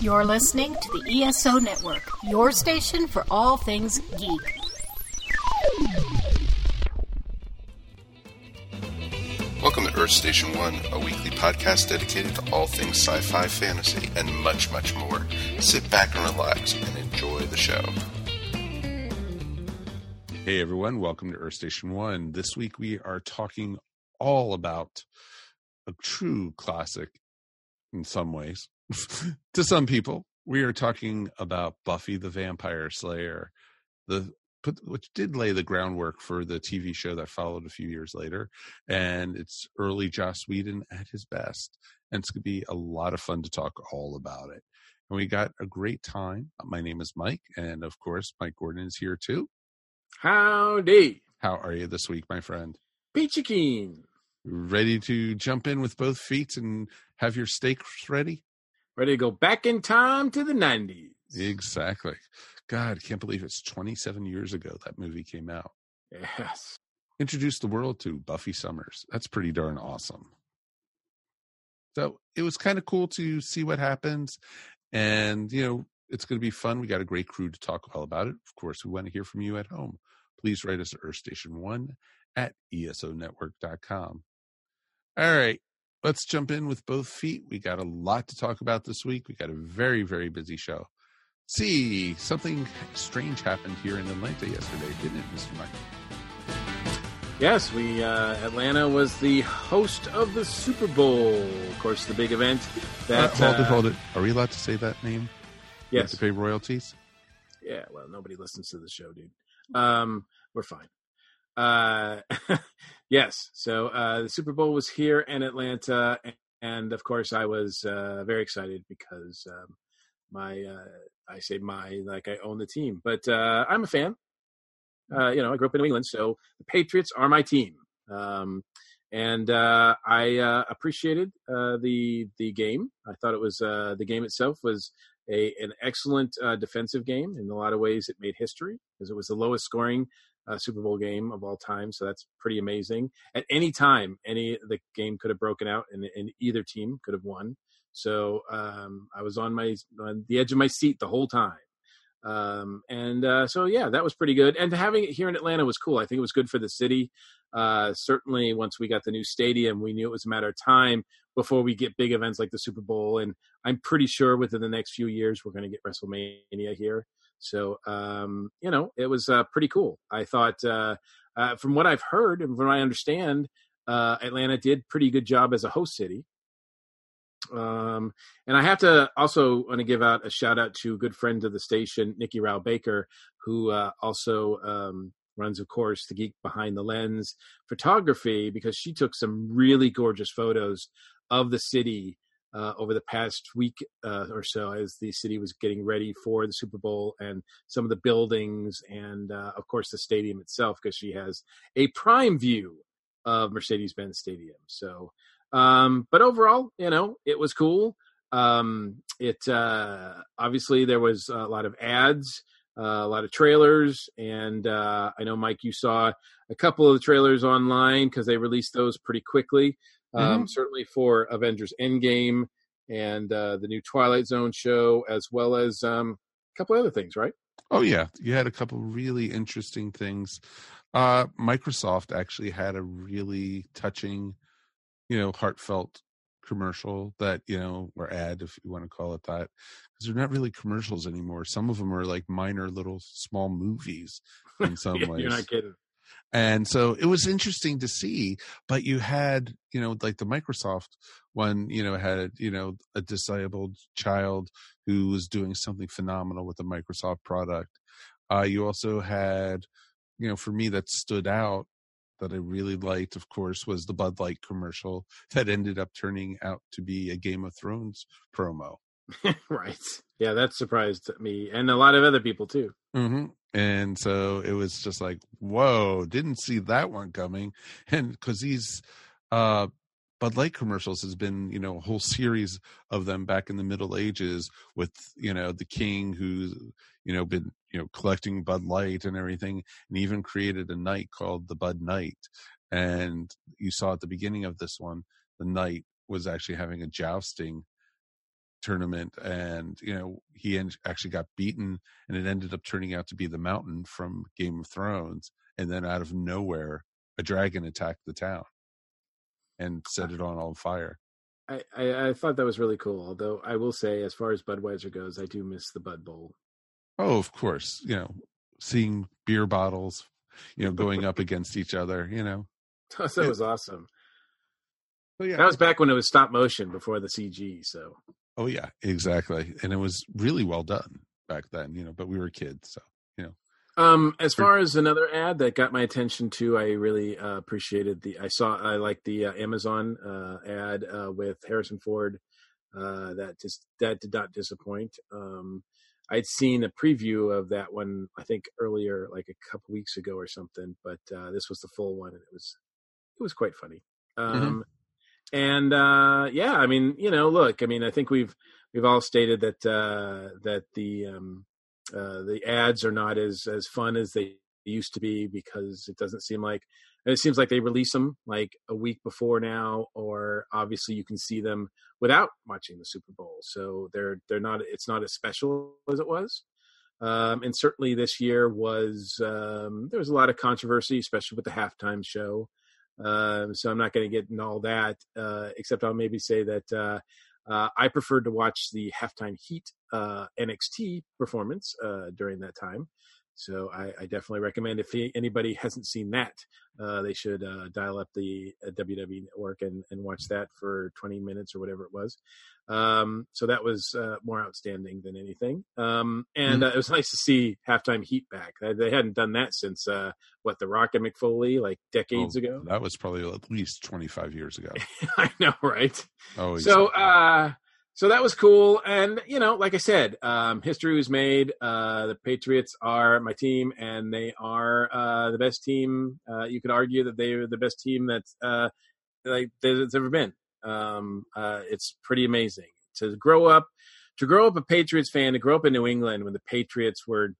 You're listening to the ESO Network, your station for all things geek. Welcome to Earth Station One, a weekly podcast dedicated to all things sci fi, fantasy, and much, much more. Sit back and relax and enjoy the show. Hey everyone, welcome to Earth Station One. This week we are talking all about a true classic in some ways. to some people, we are talking about Buffy the Vampire Slayer, the put which did lay the groundwork for the TV show that followed a few years later, and it's early Joss Whedon at his best, and it's gonna be a lot of fun to talk all about it. And we got a great time. My name is Mike, and of course, Mike Gordon is here too. Howdy. How are you this week, my friend? Peachy Keen. Ready to jump in with both feet and have your stakes ready? Ready to go back in time to the 90s. Exactly. God, can't believe it's 27 years ago that movie came out. Yes. Introduced the world to Buffy Summers. That's pretty darn awesome. So it was kind of cool to see what happens. And, you know, it's going to be fun. We got a great crew to talk all about it. Of course, we want to hear from you at home. Please write us at earthstation1 at esonetwork.com. All right, let's jump in with both feet. We got a lot to talk about this week. We got a very, very busy show. See, something strange happened here in Atlanta yesterday, didn't it, Mr. Mike? Yes, we uh, Atlanta was the host of the Super Bowl. Of course, the big event. That uh, hold uh, it, hold it. Are we allowed to say that name? Yes. to pay royalties. Yeah. Well, nobody listens to the show, dude. Um, we're fine. Uh, yes. So uh, the Super Bowl was here in Atlanta, and of course, I was uh, very excited because um, my uh, I say my like I own the team, but uh, I'm a fan. Uh, you know, I grew up in New England, so the Patriots are my team. Um, and uh, I appreciated uh, the the game. I thought it was uh, the game itself was a an excellent uh, defensive game. In a lot of ways, it made history because it was the lowest scoring uh, Super Bowl game of all time. So that's pretty amazing. At any time, any the game could have broken out, and, and either team could have won. So um, I was on my on the edge of my seat the whole time. Um, and uh, so yeah, that was pretty good. And having it here in Atlanta was cool. I think it was good for the city. Uh, certainly, once we got the new stadium, we knew it was a matter of time before we get big events like the Super Bowl. And I'm pretty sure within the next few years we're going to get WrestleMania here. So um, you know, it was uh, pretty cool. I thought, uh, uh, from what I've heard and from what I understand, uh, Atlanta did pretty good job as a host city. Um, and I have to also want to give out a shout out to a good friend of the station, Nikki Rao Baker, who uh, also um, runs, of course, the Geek Behind the Lens photography, because she took some really gorgeous photos of the city uh, over the past week uh, or so as the city was getting ready for the Super Bowl and some of the buildings and, uh, of course, the stadium itself, because she has a prime view of Mercedes Benz Stadium. So, um, but overall, you know, it was cool. Um, it uh, obviously there was a lot of ads, uh, a lot of trailers, and uh, I know Mike, you saw a couple of the trailers online because they released those pretty quickly. Um, Certainly for Avengers Endgame and uh, the new Twilight Zone show, as well as um, a couple other things, right? Oh yeah, you had a couple really interesting things. Uh, Microsoft actually had a really touching, you know, heartfelt commercial that you know or ad if you want to call it that because they're not really commercials anymore some of them are like minor little small movies in some Yeah, ways You're not kidding. And so it was interesting to see but you had you know like the microsoft one you know had you know a disabled child who was doing something phenomenal with the microsoft product uh you also had you know for me that stood out that i really liked of course was the bud light commercial that ended up turning out to be a game of thrones promo right. Yeah, that surprised me and a lot of other people too. hmm And so it was just like, whoa, didn't see that one coming. And because these uh, Bud Light commercials has been, you know, a whole series of them back in the Middle Ages with, you know, the king who's, you know, been, you know, collecting Bud Light and everything, and even created a knight called the Bud Knight. And you saw at the beginning of this one, the knight was actually having a jousting tournament, and you know he actually got beaten, and it ended up turning out to be the Mountain from Game of Thrones, and then out of nowhere, a dragon attacked the town and set it on all fire. I, I, I thought that was really cool. Although I will say, as far as Budweiser goes, I do miss the Bud Bowl. Oh, of course. You know, seeing beer bottles, you know, going up against each other. You know, that was awesome. Oh yeah, that was back when it was stop motion before the CG. So. Oh yeah, exactly, and it was really well done back then. You know, but we were kids, so you know. Um, as far as another ad that got my attention too, I really uh, appreciated the. I saw. I like the uh, Amazon uh, ad uh, with Harrison Ford. Uh, that just that did not disappoint. Um, I'd seen a preview of that one, I think earlier, like a couple weeks ago or something. But uh, this was the full one, and it was it was quite funny. Mm-hmm. Um. And uh, yeah, I mean, you know, look, I mean, I think we've we've all stated that uh, that the um, uh, the ads are not as as fun as they used to be because it doesn't seem like it seems like they release them like a week before now or obviously you can see them without watching the super bowl. So they're they're not it's not as special as it was. Um, and certainly this year was um, there was a lot of controversy especially with the halftime show um, so i'm not going to get into all that uh, except i'll maybe say that uh, uh, I preferred to watch the halftime Heat uh, NXT performance uh, during that time. So I, I, definitely recommend if anybody hasn't seen that, uh, they should uh, dial up the uh, WWE Network and, and watch that for 20 minutes or whatever it was. Um, so that was more outstanding than anything. Um, and mm-hmm. it was nice to see halftime Heat back. They hadn't done that since what the Rock and Mick Foley like decades oh, ago. That was probably at least 25 years ago. I know, right? Oh, exactly. so so that was cool. And, you know, like I said, um, history was made. Uh, the Patriots are my team, and they are uh, the best team. Uh, you could argue that they are the best team that's uh, like there's ever been. Um, uh, it's pretty amazing to grow up, to grow up a Patriots fan, to grow up in New England when the Patriots were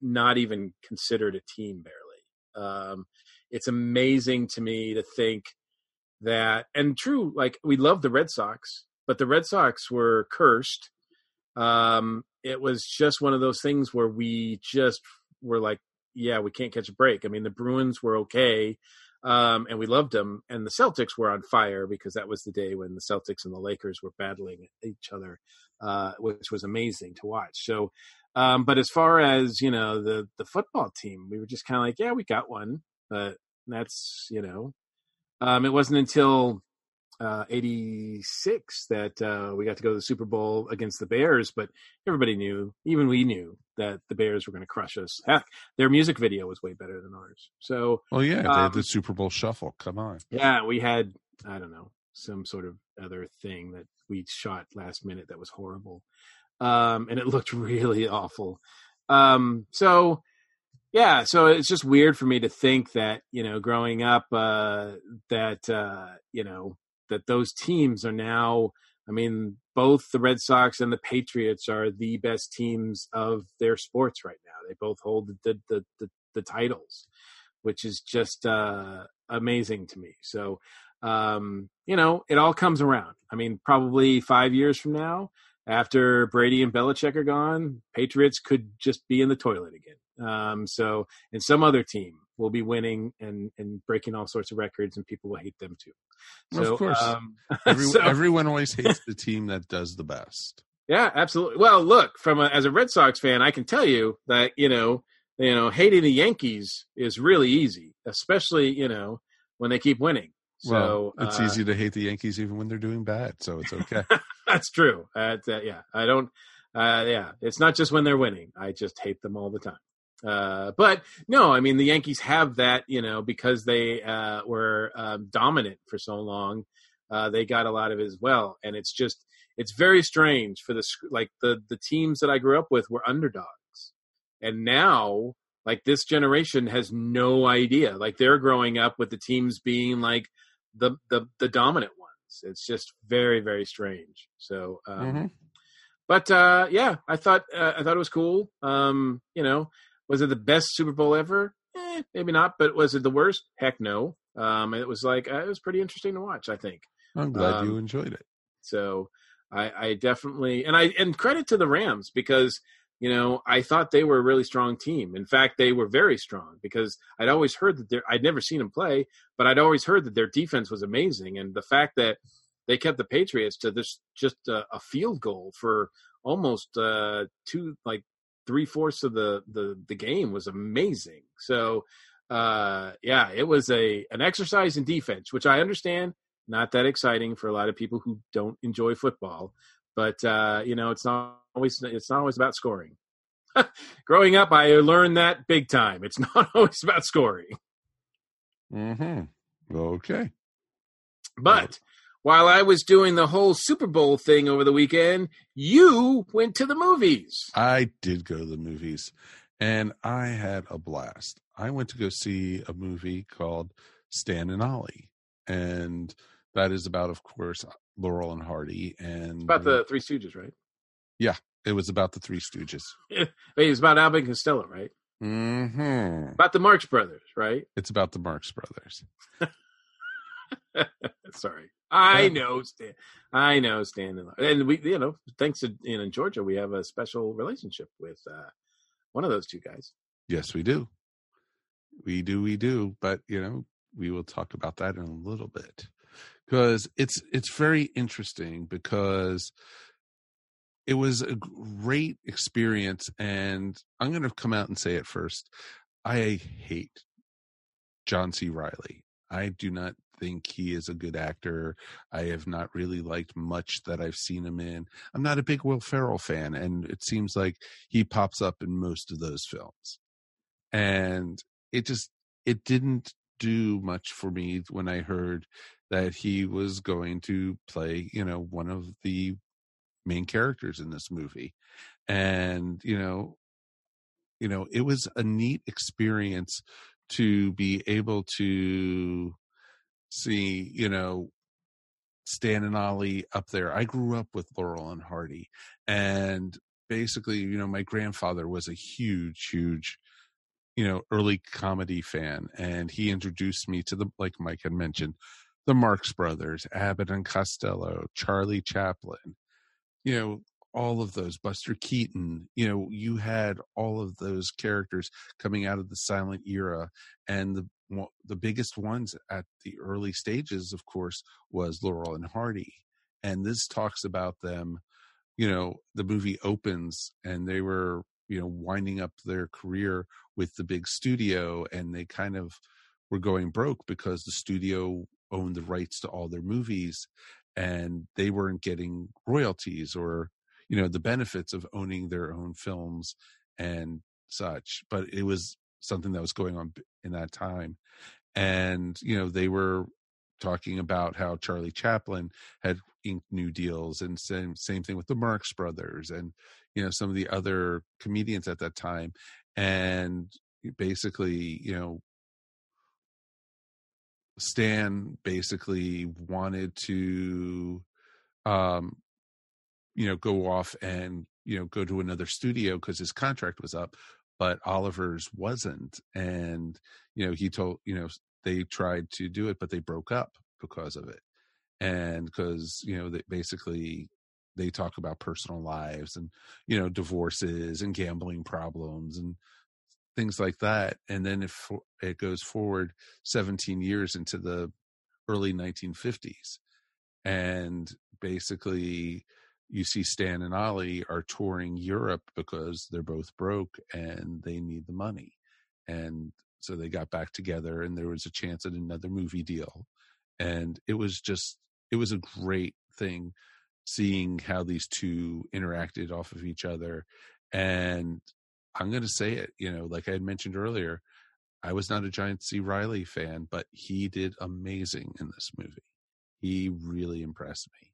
not even considered a team barely. Um, it's amazing to me to think that, and true, like we love the Red Sox but the Red Sox were cursed. Um, it was just one of those things where we just were like, yeah, we can't catch a break. I mean, the Bruins were okay, um, and we loved them, and the Celtics were on fire because that was the day when the Celtics and the Lakers were battling each other, uh, which was amazing to watch. So, um, but as far as you know, the the football team, we were just kind of like, yeah, we got one, but that's you know, um, it wasn't until uh, 86 that uh, we got to go to the Super Bowl against the Bears, but everybody knew, even we knew, that the Bears were going to crush us. Heck, their music video was way better than ours. So, well, yeah, they um, had the Super Bowl shuffle. Come on. Yeah, we had, I don't know, some sort of other thing that we shot last minute that was horrible. Um, and it looked really awful. Um, so, yeah, so it's just weird for me to think that, you know, growing up, uh, that, uh, you know, that those teams are now I mean, both the Red Sox and the Patriots are the best teams of their sports right now. They both hold the the the, the titles, which is just uh, amazing to me. So, um, you know, it all comes around. I mean, probably five years from now, after Brady and Belichick are gone, Patriots could just be in the toilet again. Um, so, and some other team will be winning and and breaking all sorts of records, and people will hate them too. So, of course, um, everyone, so, everyone always hates the team that does the best. Yeah, absolutely. Well, look, from a, as a Red Sox fan, I can tell you that you know, you know, hating the Yankees is really easy, especially you know when they keep winning. So well, it's uh, easy to hate the Yankees even when they're doing bad, so it's okay. that's true. Uh, yeah, I don't. Uh, yeah, it's not just when they're winning. I just hate them all the time. Uh, but no, I mean the Yankees have that, you know, because they uh, were uh, dominant for so long. Uh, they got a lot of it as well, and it's just it's very strange for the like the the teams that I grew up with were underdogs, and now like this generation has no idea. Like they're growing up with the teams being like the the the dominant ones. It's just very very strange. So. Um, mm-hmm. But uh, yeah, I thought uh, I thought it was cool. Um, you know, was it the best Super Bowl ever? Eh, maybe not. But was it the worst? Heck no. Um, it was like uh, it was pretty interesting to watch. I think. I'm glad um, you enjoyed it. So, I, I definitely and I and credit to the Rams because you know I thought they were a really strong team. In fact, they were very strong because I'd always heard that I'd never seen them play, but I'd always heard that their defense was amazing, and the fact that they kept the Patriots to this just a, a field goal for almost uh, two like three fourths of the, the the game was amazing. So uh, yeah, it was a an exercise in defense, which I understand not that exciting for a lot of people who don't enjoy football. But uh, you know, it's not always it's not always about scoring. Growing up, I learned that big time. It's not always about scoring. Hmm. Okay. But while I was doing the whole Super Bowl thing over the weekend, you went to the movies. I did go to the movies, and I had a blast. I went to go see a movie called Stan and Ollie, and that is about, of course, Laurel and Hardy, and it's about the Three Stooges, right? Yeah, it was about the Three Stooges. it was about Alvin and Costello, right? Mm-hmm. About the Marx Brothers, right? It's about the Marx Brothers. Sorry, I know Stan. I know Stan, and we, you know, thanks to you in Georgia, we have a special relationship with uh, one of those two guys. Yes, we do. We do, we do. But you know, we will talk about that in a little bit because it's it's very interesting because it was a great experience and i'm going to come out and say it first i hate john c reilly i do not think he is a good actor. I have not really liked much that i've seen him in. I'm not a big will ferrell fan and it seems like he pops up in most of those films. And it just it didn't do much for me when i heard that he was going to play you know one of the main characters in this movie. And you know you know it was a neat experience to be able to see you know stan and ollie up there. I grew up with laurel and hardy and basically you know my grandfather was a huge huge you know early comedy fan and he introduced me to the like mike had mentioned the marx brothers abbott and costello charlie chaplin you know all of those buster keaton you know you had all of those characters coming out of the silent era and the the biggest ones at the early stages of course was laurel and hardy and this talks about them you know the movie opens and they were you know winding up their career with the big studio and they kind of were going broke because the studio owned the rights to all their movies and they weren't getting royalties or you know the benefits of owning their own films and such but it was something that was going on in that time and you know they were talking about how charlie chaplin had inked new deals and same same thing with the marx brothers and you know some of the other comedians at that time and basically you know Stan basically wanted to, um, you know, go off and you know go to another studio because his contract was up, but Oliver's wasn't, and you know he told you know they tried to do it, but they broke up because of it, and because you know they basically they talk about personal lives and you know divorces and gambling problems and things like that. And then if it goes forward 17 years into the early 1950s, and basically you see Stan and Ollie are touring Europe because they're both broke and they need the money. And so they got back together and there was a chance at another movie deal. And it was just, it was a great thing seeing how these two interacted off of each other. And I'm going to say it, you know, like I had mentioned earlier, I was not a giant C. Reilly fan, but he did amazing in this movie. He really impressed me.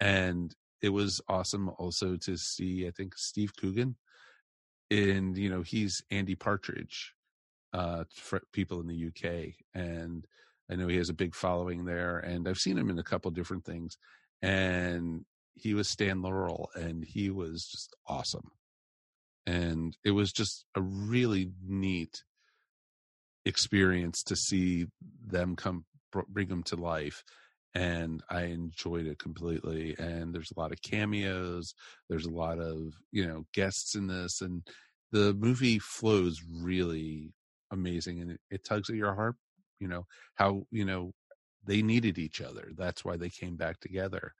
And it was awesome also to see, I think, Steve Coogan. And, you know, he's Andy Partridge uh, for people in the UK. And I know he has a big following there. And I've seen him in a couple different things. And he was Stan Laurel, and he was just awesome and it was just a really neat experience to see them come bring them to life and I enjoyed it completely. And there's a lot of cameos. There's a lot of you know guests in this, and the movie flows really amazing, and it, it tugs at your heart. You know how you know they needed each other. That's why they came back together.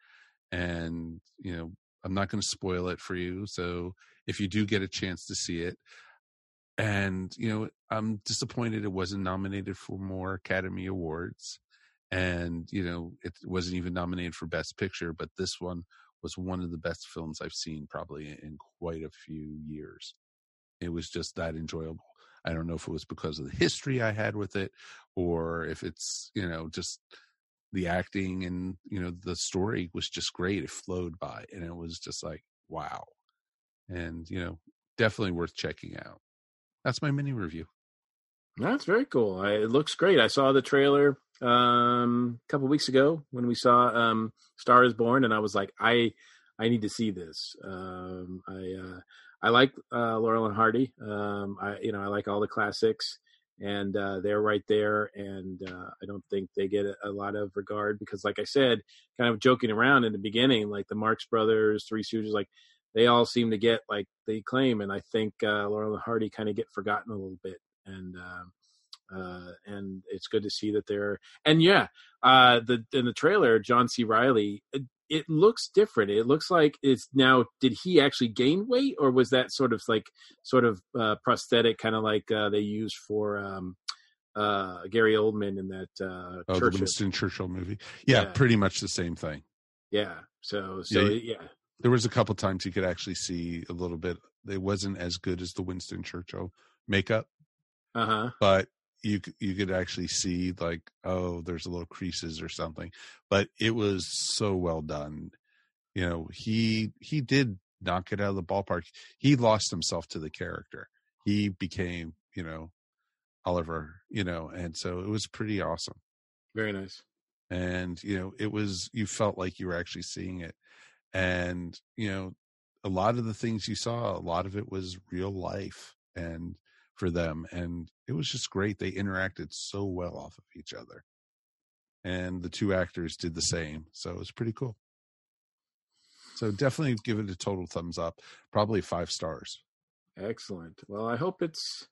And you know, I'm not going to spoil it for you. So if you do get a chance to see it, and you know, I'm disappointed it wasn't nominated for more Academy Awards and you know it wasn't even nominated for best picture but this one was one of the best films i've seen probably in quite a few years. It was just that enjoyable. I don't know if it was because of the history i had with it or if it's you know just the acting and you know the story was just great. It flowed by and it was just like wow. And you know definitely worth checking out. That's my mini review that's very cool I, it looks great i saw the trailer um, a couple weeks ago when we saw um, Star is Born, and I was like, I I need to see this. Um, I uh, I like uh, Laurel and Hardy. Um, I you know I like all the classics, and uh, they're right there. And uh, I don't think they get a, lot of regard because, like I said, kind of joking around in the beginning, like the Marx Brothers, Three Stooges, like they all seem to get like they claim, and I think uh, Laurel and Hardy kind of get forgotten a little bit. And um, uh, and it's good to see that they're and yeah, uh, the in the trailer, John C. Reilly. It, it looks different. It looks like it's now. Did he actually gain weight, or was that sort of like sort of uh, prosthetic, kind of like uh, they used for um, uh, Gary Oldman in that uh, oh, Churchill. the Winston Churchill movie? Yeah, yeah, pretty much the same thing. Yeah. So so yeah, yeah. There was a couple times you could actually see a little bit. It wasn't as good as the Winston Churchill makeup. Uh huh. But you you could actually see like oh there's a little creases or something but it was so well done. You know he he did knock it out of the ballpark. He lost himself to the character. He became you know oliver you know and so it was pretty awesome. Very nice. And you know it was you felt like you were actually seeing it. And you know a lot of the things you saw a lot of it was real life. And for them and it was just great they interacted so well off of each other. And the two actors did the same so it was pretty cool. So definitely give it a total thumbs up probably five stars. Excellent. Well i hope it's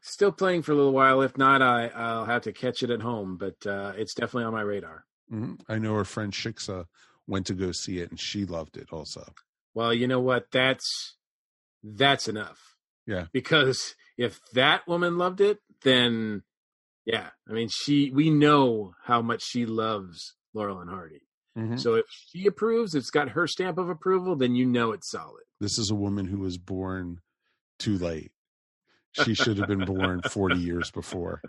still playing for a little while. If not i i'll have to catch it at home but uh it's definitely on my radar. Mm-hmm. i know her friend shiksa went to go see it and she loved it also. Well you know what? That's that's enough yeah because if that woman loved it, then yeah, I mean, she we know how much she loves Laurel and Hardy. Mm-hmm. So if she approves, it's got her stamp of approval, then you know it's solid. This is a woman who was born too late. She should have been born 40 years before.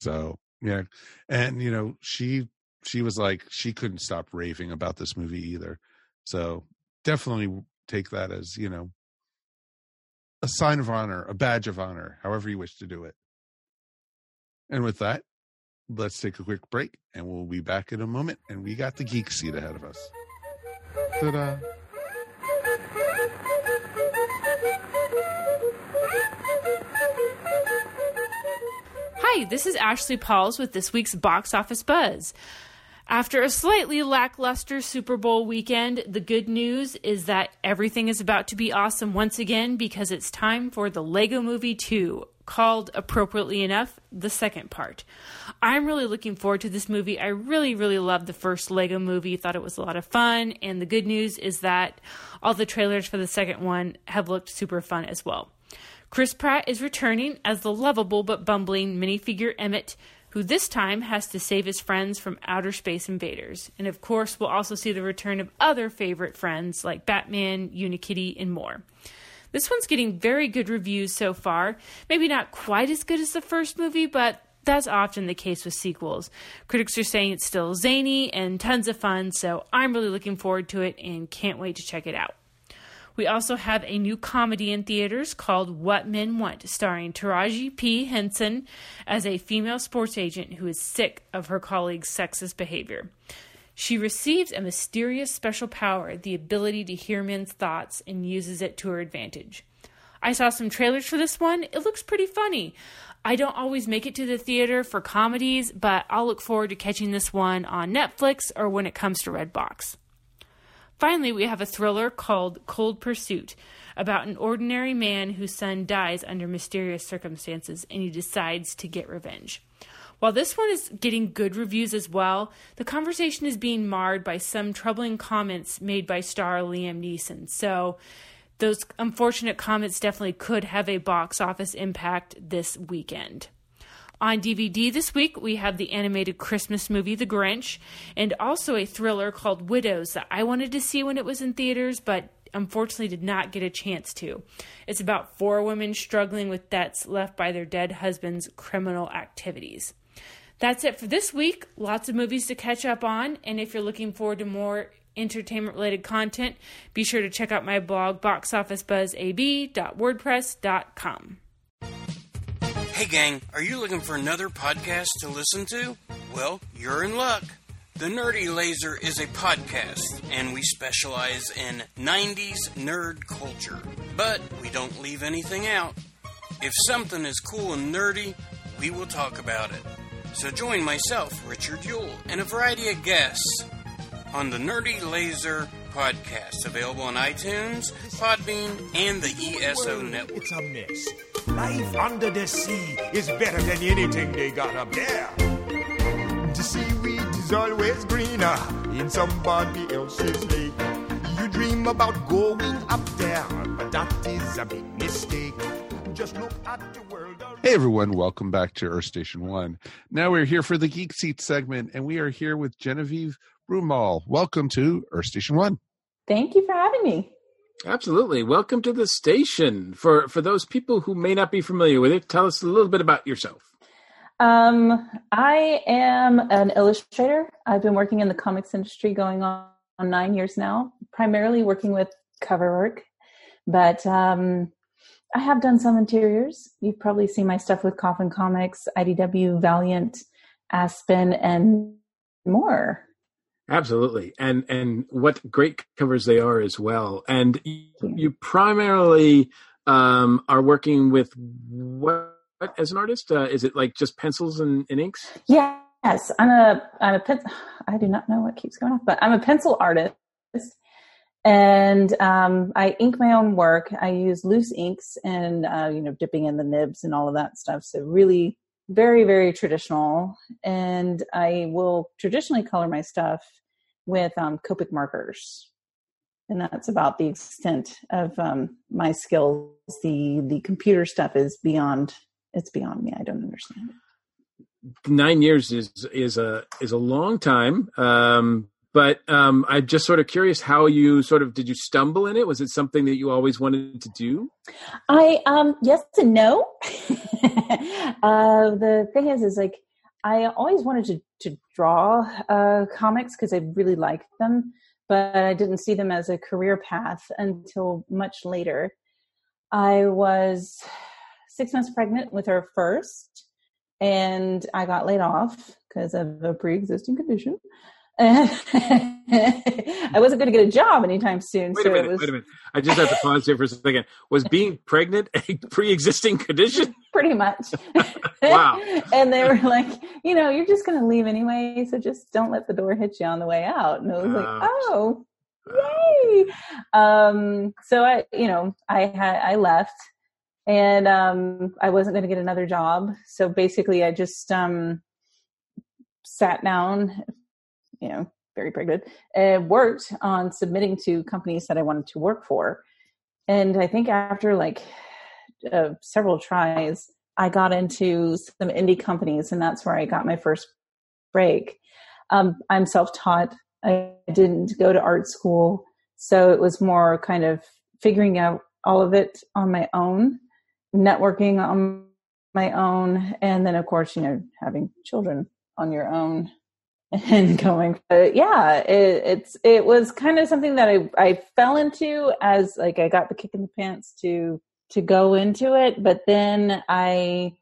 So, yeah. And you know, she she was like she couldn't stop raving about this movie either. So, definitely take that as, you know, a sign of honor, a badge of honor, however you wish to do it. And with that, let's take a quick break and we'll be back in a moment. And we got the geek seat ahead of us. Ta da! Hi, this is Ashley Pauls with this week's Box Office Buzz. After a slightly lackluster Super Bowl weekend, the good news is that everything is about to be awesome once again because it's time for the Lego Movie 2, called appropriately enough, the second part. I'm really looking forward to this movie. I really, really loved the first Lego movie, thought it was a lot of fun, and the good news is that all the trailers for the second one have looked super fun as well. Chris Pratt is returning as the lovable but bumbling minifigure Emmet who this time has to save his friends from outer space invaders. And of course, we'll also see the return of other favorite friends like Batman, Unikitty, and more. This one's getting very good reviews so far. Maybe not quite as good as the first movie, but that's often the case with sequels. Critics are saying it's still zany and tons of fun, so I'm really looking forward to it and can't wait to check it out. We also have a new comedy in theaters called What Men Want, starring Taraji P. Henson as a female sports agent who is sick of her colleagues' sexist behavior. She receives a mysterious special power, the ability to hear men's thoughts, and uses it to her advantage. I saw some trailers for this one. It looks pretty funny. I don't always make it to the theater for comedies, but I'll look forward to catching this one on Netflix or when it comes to Redbox. Finally, we have a thriller called Cold Pursuit about an ordinary man whose son dies under mysterious circumstances and he decides to get revenge. While this one is getting good reviews as well, the conversation is being marred by some troubling comments made by star Liam Neeson. So, those unfortunate comments definitely could have a box office impact this weekend. On DVD this week, we have the animated Christmas movie The Grinch and also a thriller called Widows that I wanted to see when it was in theaters, but unfortunately did not get a chance to. It's about four women struggling with debts left by their dead husband's criminal activities. That's it for this week. Lots of movies to catch up on, and if you're looking forward to more entertainment related content, be sure to check out my blog boxofficebuzzab.wordpress.com. Hey, gang, are you looking for another podcast to listen to? Well, you're in luck. The Nerdy Laser is a podcast, and we specialize in 90s nerd culture. But we don't leave anything out. If something is cool and nerdy, we will talk about it. So join myself, Richard Yule, and a variety of guests on the Nerdy Laser podcast, available on iTunes, Podbean, and the ESO network. It's a mess. Life under the sea is better than anything they got up there. The seaweed is always greener in somebody else's lake. You dream about going up there, but that is a big mistake. Just look at the world. Hey everyone, welcome back to Earth Station One. Now we're here for the Geek Seat segment, and we are here with Jenevieve Broomall. Welcome to Earth Station One. Thank you for having me. Absolutely. Welcome to the station. For for those people who may not be familiar with it, tell us a little bit about yourself. Um, I am an illustrator. I've been working in the comics industry going on, on nine years now, primarily working with cover work. But um, I have done some interiors. You've probably seen my stuff with Coffin Comics, IDW, Valiant, Aspen, and more. Absolutely, and and what great covers they are as well. And you, you primarily um, are working with what as an artist? Uh, is it like just pencils and, and inks? Yes, I'm a I'm a pen. I do not know what keeps going off, but I'm a pencil artist, and um, I ink my own work. I use loose inks and uh, you know dipping in the nibs and all of that stuff. So really, very very traditional. And I will traditionally color my stuff with um, Copic markers, and that's about the extent of um, my skills. The the computer stuff is beyond. It's beyond me. I don't understand it Nine years is is a is a long time. Um, but um, I'm just sort of curious how you sort of did you stumble in it? Was it something that you always wanted to do? I um yes and no. uh, the thing is, is like I always wanted to to draw uh, comics because I really liked them, but I didn't see them as a career path until much later. I was six months pregnant with our first, and I got laid off because of a pre-existing condition. I wasn't going to get a job anytime soon. Wait so a minute. it was Wait a minute. I just have to pause here for a second. Was being pregnant a pre-existing condition? pretty much. Wow. and they were like, you know, you're just going to leave anyway, so just don't let the door hit you on the way out. And I was like, Ouch. oh, yay! Um, so I, you know, I had I left, and um, I wasn't going to get another job. So basically, I just um, sat down, you know, very pregnant, and worked on submitting to companies that I wanted to work for. And I think after like uh, several tries, I got into some indie companies, and that's where I got my first break. Um, I'm self taught. I didn't go to art school, so it was more kind of figuring out all of it on my own, networking on my own, and then of course, you know, having children on your own and going. But yeah, it, it's it was kind of something that I I fell into as like I got the kick in the pants to to go into it, but then I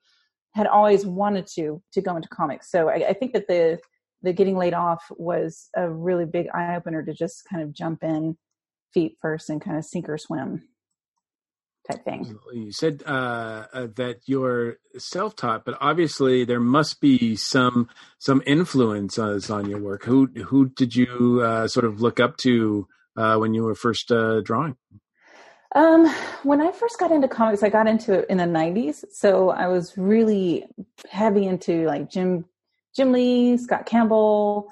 had always wanted to to go into comics. So I, I think that the the getting laid off was a really big eye opener to just kind of jump in feet first and kind of sink or swim. Type thing. You said uh, uh, that you're self-taught, but obviously there must be some some influence on your work. Who who did you uh, sort of look up to uh, when you were first uh, drawing? Um, when I first got into comics, I got into it in the '90s, so I was really heavy into like Jim Jim Lee, Scott Campbell,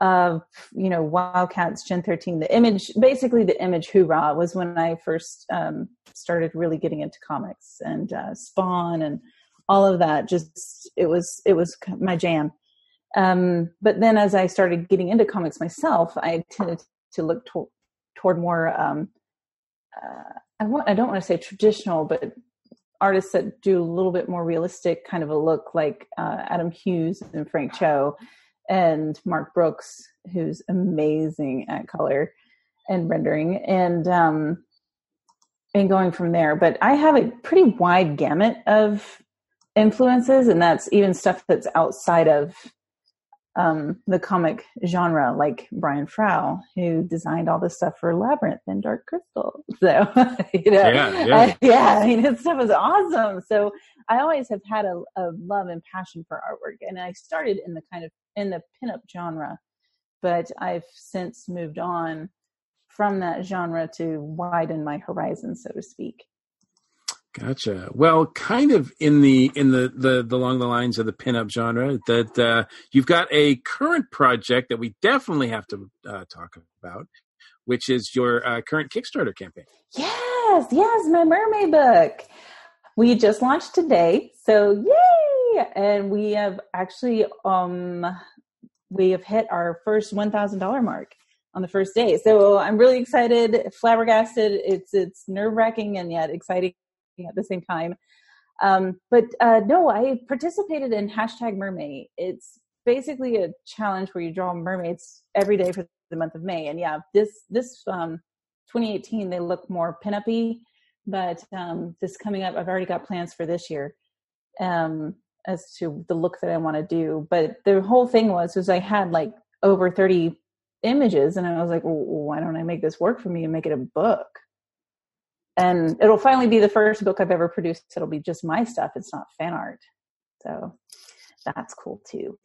of you know Wildcats Gen 13. The image, basically the image hoorah was when I first um, started really getting into comics and uh, Spawn and all of that. Just it was it was my jam. Um, but then as I started getting into comics myself, I tended to look to- toward more. Um, uh, I, want, I don't want to say traditional, but artists that do a little bit more realistic kind of a look, like uh, Adam Hughes and Frank Cho and Mark Brooks, who's amazing at color and rendering, and um, and going from there. But I have a pretty wide gamut of influences, and that's even stuff that's outside of um, the comic genre, like Brian Froud, who designed all the stuff for Labyrinth and Dark Crystal. So, you know, yeah, yeah. I, yeah, I mean, his stuff is awesome. So, I always have had a, a love and passion for artwork, and I started in the kind of in the pinup genre, but I've since moved on from that genre to widen my horizon, so to speak. Gotcha. Well, kind of in the in the the, the along the lines of the pinup genre, that uh, you've got a current project that we definitely have to uh, talk about, which is your uh, current Kickstarter campaign. Yes, yes, my mermaid book. We just launched today, so yay! And we have actually um we have hit our first one thousand dollar mark on the first day. So I'm really excited, flabbergasted. It's it's nerve wracking and yet exciting at the same time. Um, but uh, no, I participated in hashtag Mermay. It's basically a challenge where you draw mermaids every day for the month of May. And yeah, this this um, 2018 they look more pinup-y, but um, this coming up, I've already got plans for this year um, as to the look that I want to do. But the whole thing was was I had like over 30 images, and I was like, well, why don't I make this work for me and make it a book? And it'll finally be the first book I've ever produced. It'll be just my stuff. It's not fan art. So that's cool too.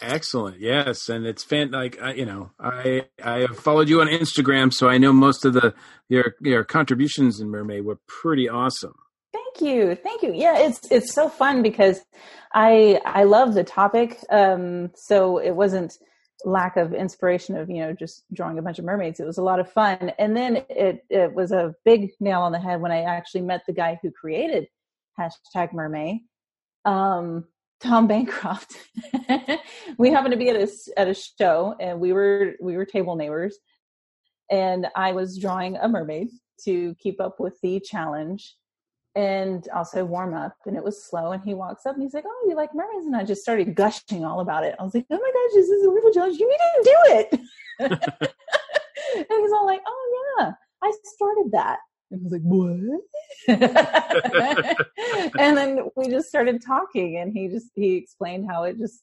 Excellent. Yes, and it's fan like I, you know I I have followed you on Instagram, so I know most of the your your contributions in Mermay were pretty awesome. Thank you, thank you. Yeah, it's it's so fun because I I love the topic. Um, so it wasn't lack of inspiration of you know just drawing a bunch of mermaids. It was a lot of fun. And then it it was a big nail on the head when i actually met the guy who created hashtag Mermay um tom bancroft. We happened to be at a at a show and we were we were table neighbors. And i was drawing a mermaid to keep up with the challenge and also warm up and it was slow and he walks up and he's like oh you like mermaids? And i just started gushing all about it. I was like oh my gosh this is a wonderful challenge you didn't do it. And he's all like oh yeah i started that. And I was like what? And then we just started talking and he just he explained how it just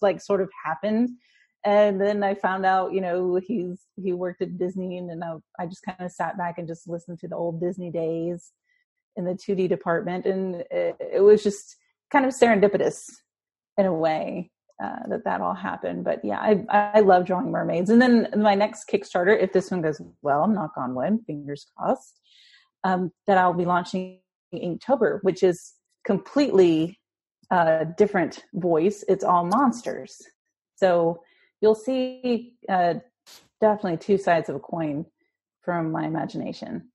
like sort of happened. And then I found out, you know, he's he worked at Disney, and, and I, I just kind of sat back and just listened to the old Disney days, in the 2D department, and it, it was just kind of serendipitous in a way uh, that that all happened. But yeah, I I love drawing mermaids. And then my next Kickstarter, if this one goes well, knock on wood, fingers crossed, um, that I'll be launching in October, which is completely uh, different voice. It's all monsters. So you'll see uh, definitely two sides of a coin from my imagination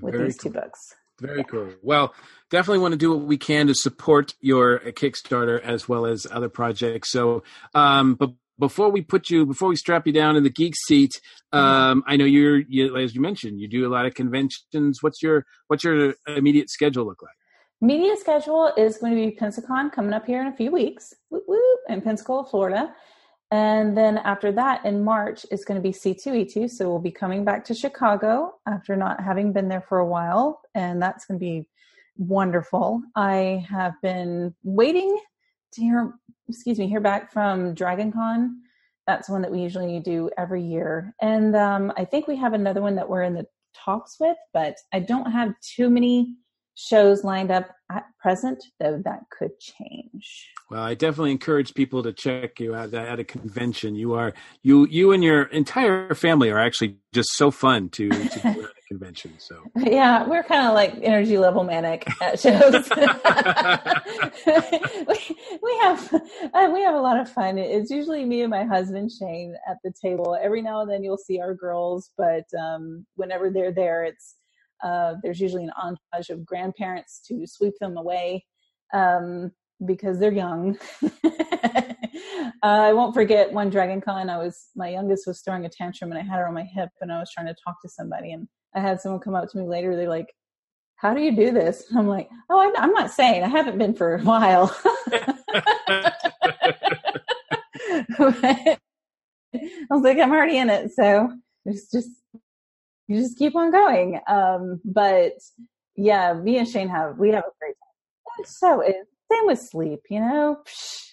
with Very these cool. two books. Very cool. Well, definitely want to do what we can to support your uh, Kickstarter as well as other projects. So, um, but before we put you, before we strap you down in the geek seat, um, I know you're, you, as you mentioned, you do a lot of conventions. What's your, what's your immediate schedule look like? Media schedule is going to be Pensacon coming up here in a few weeks, in Pensacola, Florida. And then after that, in March, is going to be C2E2. So we'll be coming back to Chicago after not having been there for a while. And that's going to be wonderful. I have been waiting to hear, excuse me, hear back from DragonCon. That's one that we usually do every year. And um, I think we have another one that we're in the talks with, but I don't have too many shows lined up at present, though that could change. Well, I definitely encourage people to check you out at a convention. You are you you and your entire family are actually just so fun to, to at a convention. So Yeah, we're kind of like energy level manic at shows. we, we have uh, we have a lot of fun. It's usually me and my husband Shane at the table. Every now and then you'll see our girls, but um, whenever they're there, it's uh, there's usually an entourage of grandparents to sweep them away um, because they're young. uh, I won't forget one Dragon Con. I was my youngest was throwing a tantrum, and I had her on my hip, and I was trying to talk to somebody, and I had someone come up to me later. They're like, "How do you do this?" And I'm like, "Oh, I'm, I'm not saying. I haven't been for a while." I was like, "I'm already in it, so it's just you just keep on going." Um, but yeah, me and Shane have we have a great time. So it, same with sleep, you know.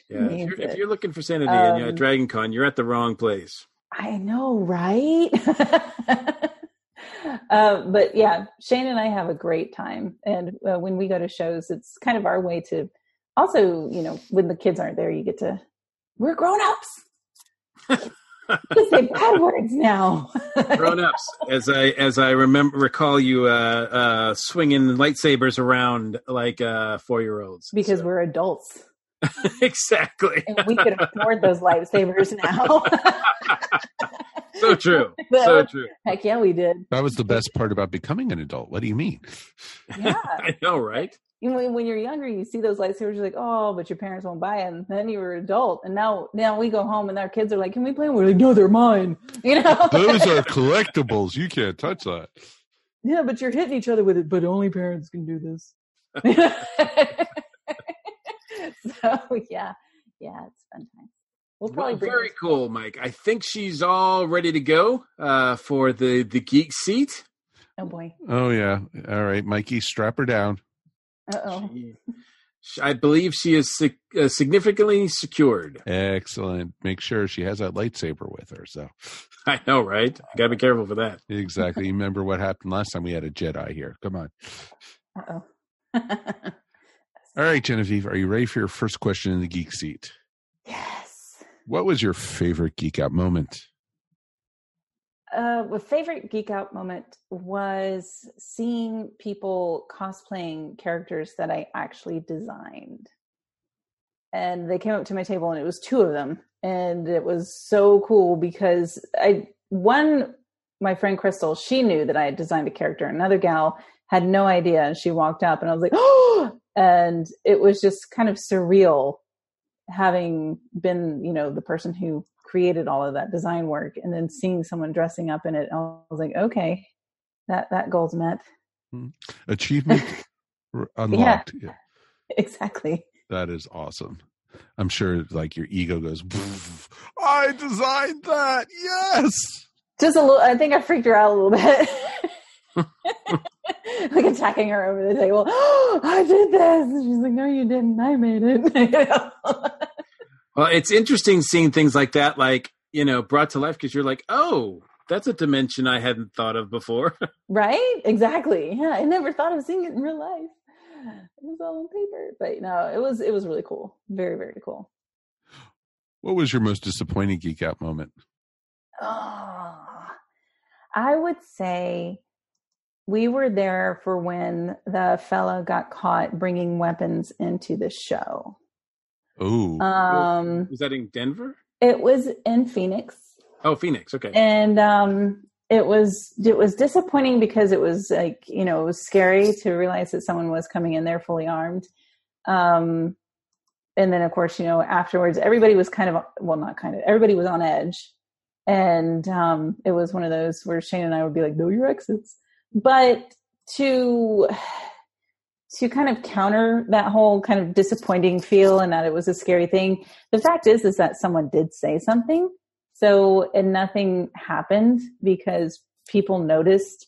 Yeah, if you're, if you're, looking for sanity um, and you're at Dragon Con, you're at the wrong place. I know, right? uh, but yeah, Shane and I have a great time, and uh, when we go to shows, it's kind of our way to also, you know, when the kids aren't there, you get to we're grown ups. say bad words now. grown ups, as I as I remember recall you uh, uh, swinging lightsabers around like uh, four year olds because so. we're adults. exactly. And we could afford those lightsabers now. so true. So true. Heck yeah, we did. That was the best part about becoming an adult. What do you mean? Yeah. I know, right? You know, when you're younger, you see those lightsabers, you're like, oh, but your parents won't buy it. And then you were an adult, and now now we go home and our kids are like, can we play? And we're like, no, they're mine. You know, those are collectibles. You can't touch that. Yeah, but you're hitting each other with it. But only parents can do this. so yeah, yeah, it's fun time. We'll probably well, very cool, Mike. I think she's all ready to go uh, for the the geek seat. Oh boy. Oh yeah. All right, Mikey, strap her down. Oh. I believe she is uh, significantly secured. Excellent. Make sure she has that lightsaber with her. So I know, right? I gotta be careful for that. Exactly. you remember what happened last time we had a Jedi here? Come on. Oh. All right, Jenevieve, are you ready for your first question in the geek seat? Yes. What was your favorite geek out moment? Uh, my favorite geek out moment was seeing people cosplaying characters that I actually designed. And they came up to my table, and it was two of them, and it was so cool because I one my friend Crystal, she knew that I had designed a character. Another gal had no idea, and she walked up, and I was like, "Oh!" And it was just kind of surreal having been, you know, the person who created all of that design work and then seeing someone dressing up in it i was like okay that that goal's met. Hmm. achievement unlocked. Yeah, exactly. That is awesome. I'm sure like your ego goes i designed that yes! Just a little i think i freaked her out a little bit. Like attacking her over the table oh, i did this! She's like no you didn't. I made it Well, it's interesting seeing things like that, like you know, brought to life because you're like, oh, that's a dimension I hadn't thought of before. right? Exactly. Yeah, I never thought of seeing it in real life. It was all on paper, but no, it was it was really cool. Very very cool. What was your most disappointing geek out moment? Oh, I would say we were there for when the fellow got caught bringing weapons into the show. Oh, um, was that in Denver? It was in Phoenix. Oh, Phoenix. Okay. And um, it was it was disappointing because it was like you know it was scary to realize that someone was coming in there fully armed. Um, and then of course you know afterwards everybody was kind of well not kind of everybody was on edge, and um, it was one of those where Shane and I would be like, "Know your exits," but to to kind of counter that whole kind of disappointing feel and that it was a scary thing the fact is is that someone did say something. So and nothing happened because people noticed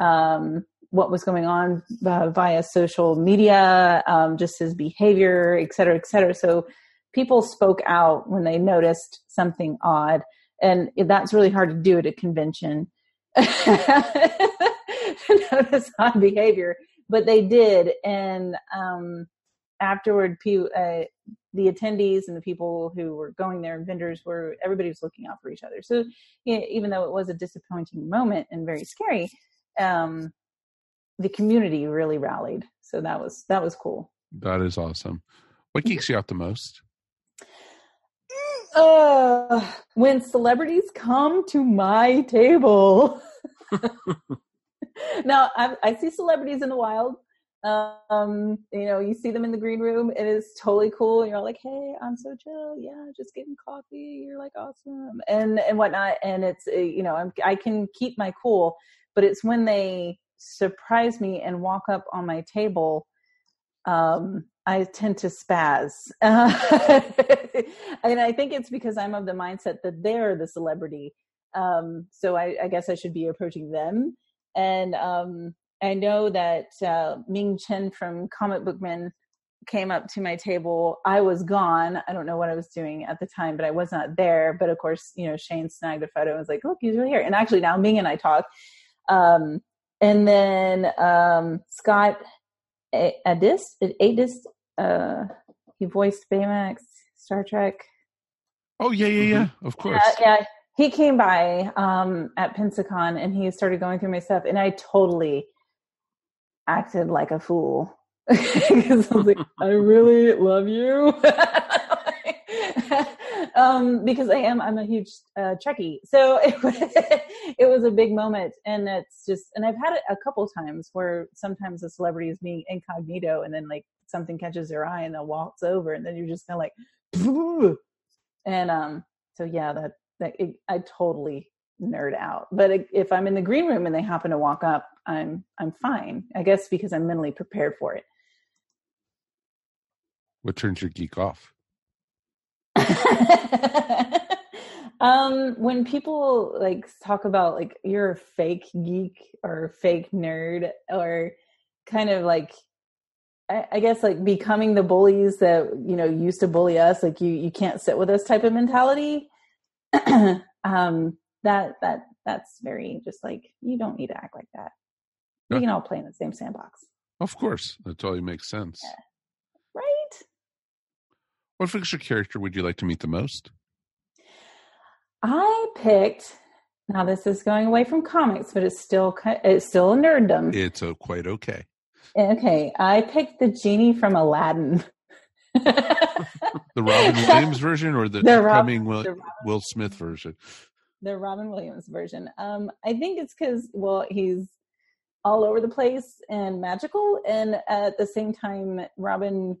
um, what was going on uh, via social media um, just his behavior et cetera et cetera. So people spoke out when they noticed something odd and that's really hard to do at a convention. Notice odd behavior but they did. And um, afterward, uh, the attendees and the people who were going there and vendors were everybody was looking out for each other. So you know, even though it was a disappointing moment and very scary, um, the community really rallied. So that was that was cool. That is awesome. What Mm-hmm. geeks you out the most? Uh, when celebrities come to my table. now I, I see celebrities in the wild. Um, you know, you see them in the green room. It is totally cool. You're all like, hey, I'm so chill. Yeah, just getting coffee. You're like awesome, and and whatnot. And it's uh, you know, I'm, I can keep my cool, but it's when they surprise me and walk up on my table. Um, I tend to spaz. And I think it's because I'm of the mindset that they're the celebrity. Um, so I, I, guess I should be approaching them. And um, I know that uh, Ming Chen from Comic Book Men came up to my table. I was gone. I don't know what I was doing at the time, but I was not there. But of course, you know, Shane snagged a photo and was like, look, he's really here. And actually now Ming and I talk. Um, and then um, Scott Adsit, Adsit, uh, he voiced Baymax, Star Trek. Oh yeah, yeah, yeah. Of course. Yeah, yeah. He came by um, at Pensacon and he started going through my stuff, and I totally acted like a fool because I was like, "I really love you," um, because I am. I'm a huge uh, Trekkie, so it was, it was a big moment, and it's just. And I've had it a couple times where sometimes a celebrity is being incognito, and then like something catches their eye and they'll waltz over and then you're just kind of like and um so yeah that that it, i totally nerd out but if i'm in the green room and they happen to walk up i'm i'm fine i guess because i'm mentally prepared for it what turns your geek off um when people like talk about like you're a fake geek or fake nerd or kind of like I guess like becoming the bullies that you know used to bully us, like you you can't sit with us type of mentality. um, that that that's very just like you don't need to act like that. We can all play in the same sandbox. Of course, that totally makes sense. Yeah. Right. What fictional character would you like to meet the most? I picked. Now this is going away from comics, but it's still it's still a nerddom. It's uh, quite okay. Okay, I picked the genie from Aladdin. the Robin Williams version or the, the upcoming Rob, Will, Will Smith version? The Robin Williams version. Um, I think it's because well, he's all over the place and magical, and at the same time, Robin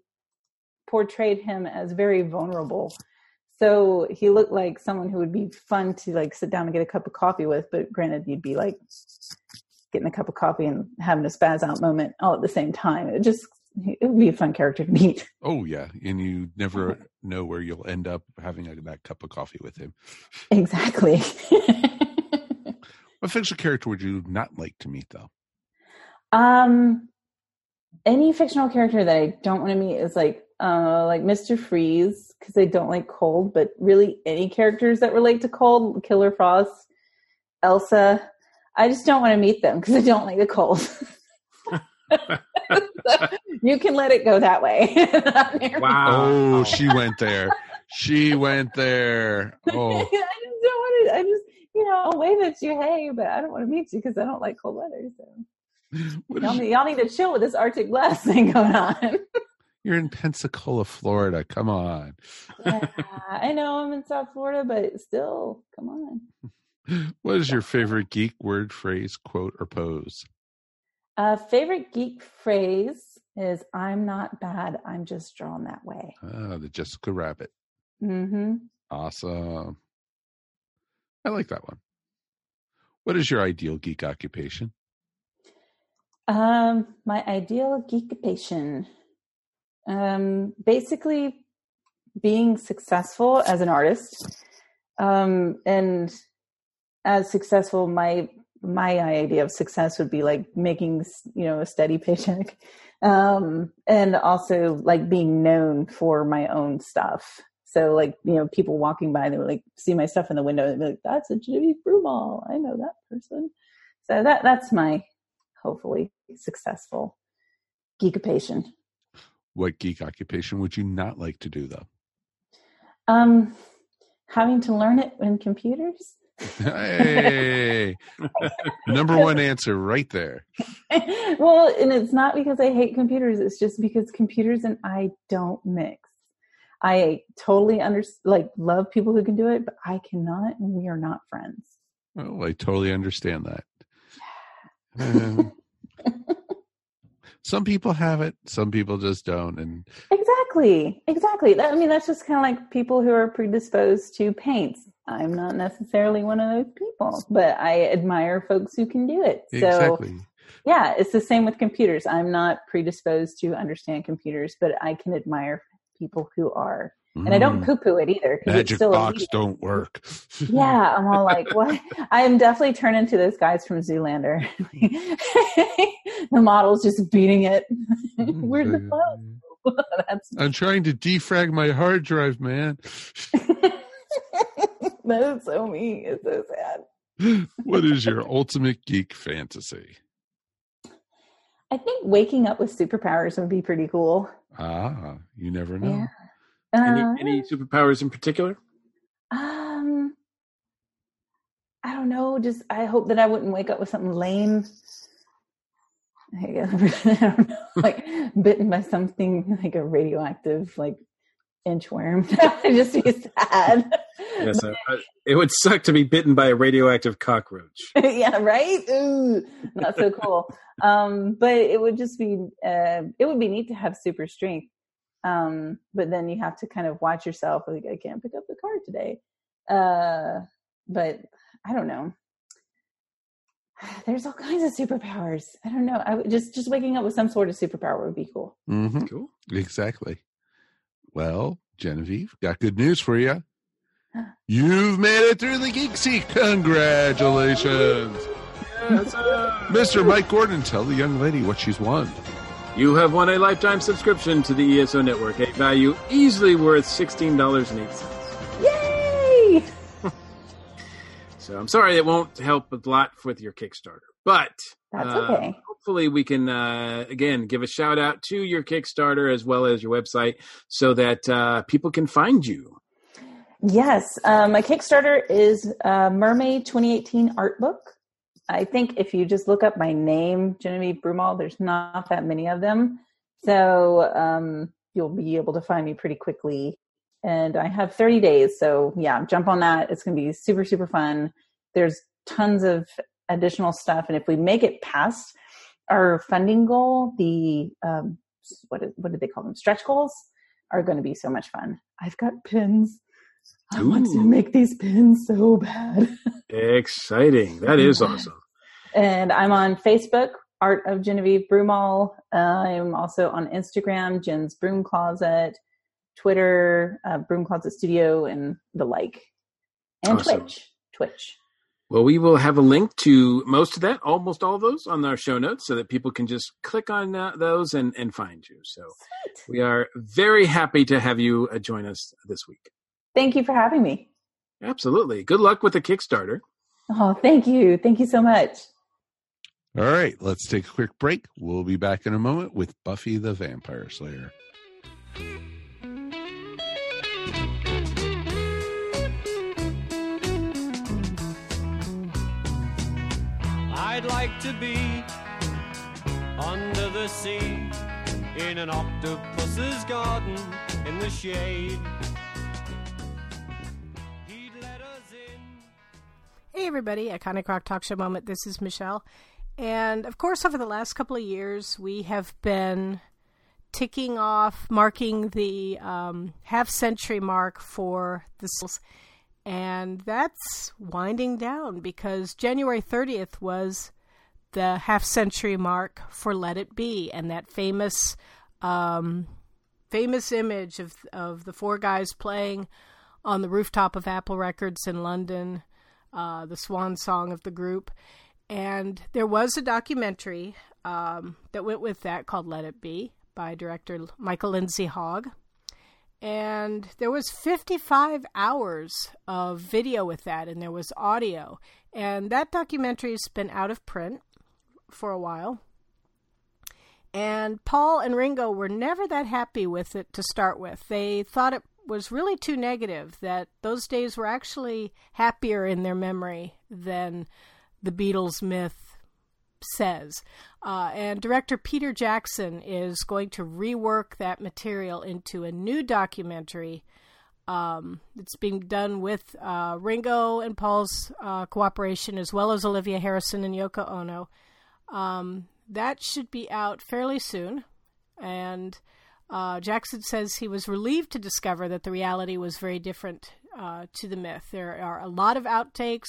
portrayed him as very vulnerable. So he looked like someone who would be fun to like sit down and get a cup of coffee with, but granted, you'd be like getting a cup of coffee and having a spaz out moment all at the same time. It just it would be a fun character to meet. Oh yeah, and you never know where you'll end up having a, that cup of coffee with him. Exactly. what fictional character would you not like to meet though? Um, any fictional character that I don't want to meet is like uh like Mr. Freeze because I don't like cold, but really any characters that relate to cold, Killer Frost, Elsa, I just don't want to meet them because I don't like the cold. so you can let it go that way. wow. Oh, she went there. She went there. Oh. I just don't want to. I just, you know, I'll wave at you, hey, but I don't want to meet you because I don't like cold weather. So y'all need, y'all need to chill with this Arctic blast thing going on. You're in Pensacola, Florida. Come on. yeah, I know I'm in South Florida, but still, come on. What is your favorite geek word, phrase, quote, or pose? Uh, favorite geek phrase is "I'm not bad. I'm just drawn that way." Ah, the Jessica Rabbit. Mm-hmm. Awesome. I like that one. What is your ideal geek occupation? Um, my ideal geek occupation, um, basically being successful as an artist, um, and as successful, my my idea of success would be like making you know a steady paycheck, um, and also like being known for my own stuff. So like you know people walking by, they would like see my stuff in the window and be like, "That's a Jimmy Broomall. I know that person." So that that's my hopefully successful Geekipation. What geek occupation would you not like to do, though? Um, having to learn it in computers. Hey, number one answer right there. well, and it's not because I hate computers. It's just because computers and I don't mix. I totally under like love people who can do it, but I cannot, and we are not friends. Oh, I totally understand that. Um, some people have it, some people just don't, and Exactly, exactly. That, I mean, that's just kind of like people who are predisposed to paints. I'm not necessarily one of those people, but I admire folks who can do it. So, exactly. yeah, it's the same with computers. I'm not predisposed to understand computers, but I can admire people who are. And I don't Mm, poo poo it either. Magic box don't work. Yeah, I'm all like, what? I'm definitely turned into those guys from Zoolander. the model's just beating it. Where's the phone? That's I'm trying to defrag my hard drive, man. that is so me. It's so sad. what is your ultimate geek fantasy? I think waking up with superpowers would be pretty cool. Ah, you never know. Yeah. Any, Uh, any superpowers in particular? um, I don't know. Just I hope that I wouldn't wake up with something lame. I don't know, like bitten by something like a radioactive like inchworm. I just be sad. Yes, uh, it would suck to be bitten by a radioactive cockroach. yeah, right. Ooh, not so cool. um, but it would just be uh, it would be neat to have super strength. Um, but then you have to kind of watch yourself. Like I can't pick up the car today. Uh, but I don't know. There's all kinds of superpowers. I don't know. I would just just waking up with some sort of superpower would be cool. hmm Cool. Exactly. Well, Jenevieve, got good news for you. You've made it through the Geek Seat. Congratulations. Yes, Mr. Mike Gordon, tell the young lady what she's won. You have won a lifetime subscription to the ESO network, a value easily worth sixteen dollars and eight cents. Yay! So I'm sorry it won't help a lot with your Kickstarter, but That's uh, okay. hopefully we can uh, again give a shout out to your Kickstarter as well as your website so that uh, people can find you. Yes, um, my Kickstarter is uh, Mermay 2018 art book. I think if you just look up my name, Jenevieve Broomall, there's not that many of them, so um, you'll be able to find me pretty quickly. And I have 30 days, so yeah, jump on that. It's going to be super super fun. There's tons of additional stuff, and if we make it past our funding goal, the um, what did they call them? Stretch goals are going to be so much fun. I've got pins. I want to make these pins so bad. Exciting! That is awesome. and I'm on Facebook, Art of Jenevieve Broomall. Uh, I'm also on Instagram, Jen's Broom Closet, Twitter, uh, Broom Closet Studio, and the like. And Awesome. Twitch. Twitch. Well, we will have a link to most of that, almost all of those, on our show notes, so that people can just click on uh, those and and find you. So we are very happy to have you uh, join us this week. Thank you for having me. Absolutely. Good luck with the Kickstarter. Oh, thank you. Thank you so much. All right, let's take a quick break. We'll be back in a moment with Buffy the Vampire Slayer. I'd like to be under the sea in an octopus's garden in the shade. Hey, everybody, Iconic Rock Talk Show moment. This is Michelle. And of course, over the last couple of years, we have been ticking off, marking the um, half century mark for the Seals. And that's winding down because January 30th was the half century mark for Let It Be and that famous um, famous image of of the four guys playing on the rooftop of Apple Records in London, uh, the swan song of the group. And there was a documentary um, that went with that called Let It Be by director Michael Lindsay Hogg. And there was 55 hours of video with that, and there was audio. And that documentary has been out of print for a while. And Paul and Ringo were never that happy with it to start with. They thought it was really too negative, that those days were actually happier in their memory than the Beatles myth says. Uh, and director Peter Jackson is going to rework that material into a new documentary. Um, it's being done with uh, Ringo and Paul's uh, cooperation, as well as Olivia Harrison and Yoko Ono. Um, that should be out fairly soon. And uh, Jackson says he was relieved to discover that the reality was very different uh, to the myth. There are a lot of outtakes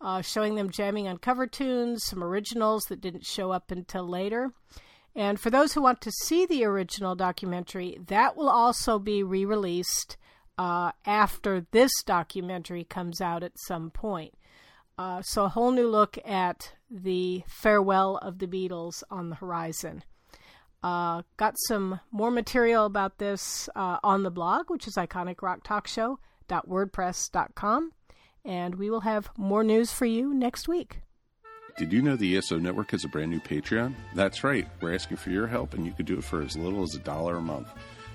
uh, showing them jamming on cover tunes, some originals that didn't show up until later. And for those who want to see the original documentary, that will also be re released uh, after this documentary comes out at some point. Uh, so, a whole new look at the farewell of the Beatles on the horizon. Uh, got some more material about this uh, on the blog, which is iconicrocktalkshow.wordpress.com. And we will have more news for you next week. Did you know the ESO Network has a brand new Patreon? That's right. We're asking for your help, and you can do it for as little as a dollar a month.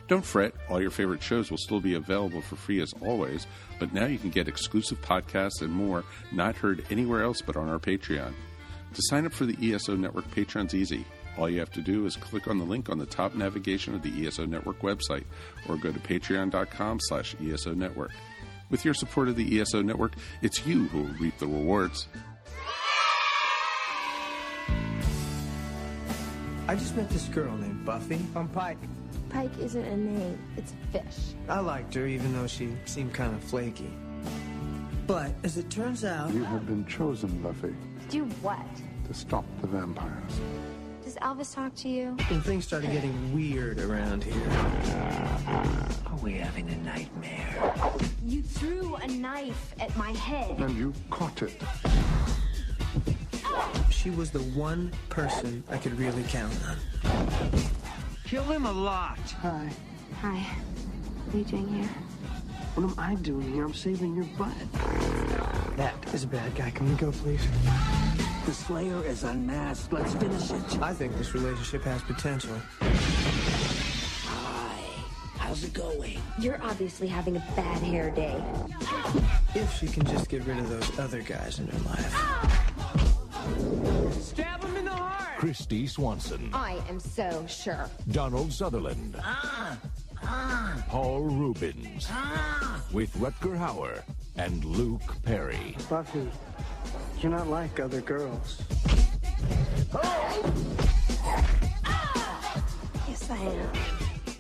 Don't fret, all your favorite shows will still be available for free as always, but now you can get exclusive podcasts and more not heard anywhere else but on our Patreon. To sign up for the ESO Network Patreon's easy. All you have to do is click on the link on the top navigation of the ESO Network website or go to patreon.com slash ESO Network. With your support of the ESO Network, it's you who will reap the rewards. I just met this girl named Buffy. I'm Pike. Pike isn't a name, it's a fish. I liked her even though she seemed kind of flaky. But as it turns out, You have been chosen, Buffy, To do what? to stop the vampires. Does Elvis talk to you? when things started getting weird around here. Are we having a nightmare? You threw a knife at my head. And you caught it. She was the one person I could really count on. Kill him a lot. Hi. Hi. What are you doing here? What am I doing here? I'm saving your butt. That is a bad guy. Can we go, please? The Slayer is unmasked. Let's finish it. I think this relationship has potential. Hi. How's it going? You're obviously having a bad hair day. If she can just get rid of those other guys in her life. Stab him in the heart! Kristy Swanson, I am so sure. Donald Sutherland, ah, ah. Paul Reubens, ah. with Rutger Hauer and Luke Perry. Buffy, you're not like other girls. Yes, I am.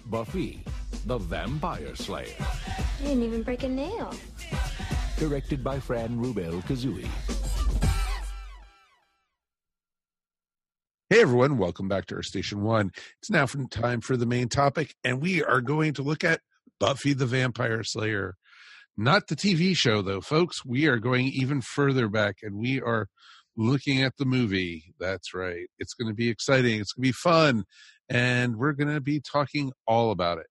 Buffy, the Vampire Slayer, I didn't even break a nail. directed by Fran Rubel Kuzui. Hey everyone, welcome back to Earth Station One. It's now from time for the main topic, and we are going to look at Buffy the Vampire Slayer. Not the TV show, though, folks. We are going even further back, and we are looking at the movie. That's right. It's going to be exciting. It's going to be fun, and we're going to be talking all about it.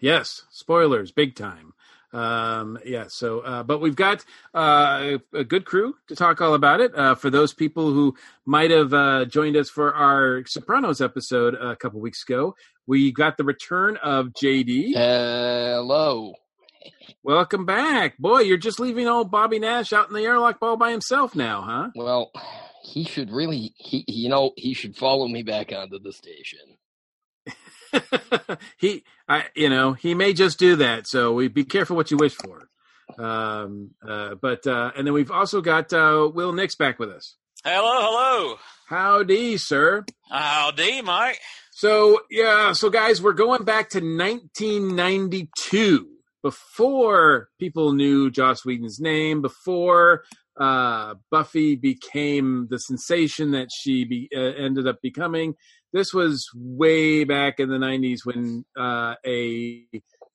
Yes, spoilers, big time. Um, yeah, so, uh, but we've got uh, a good crew to talk all about it. Uh, for those people who might have uh, joined us for our Sopranos episode a couple weeks ago, we got the return of JD. Hello. Welcome back. Boy, you're just leaving old Bobby Nash out in the airlock ball by himself now, huh? Well, he should really, he, you know, he should follow me back onto the station. he, I, you know, he may just do that. So we be careful what you wish for. Um, uh, but uh, and then we've also got uh, Wil Nix back with us. Hello, hello. Howdy, sir. Howdy, Mike. So yeah, so guys, we're going back to 1992, before people knew Joss Whedon's name, before uh, Buffy became the sensation that she be, uh, ended up becoming. This was way back in the 90s when uh, a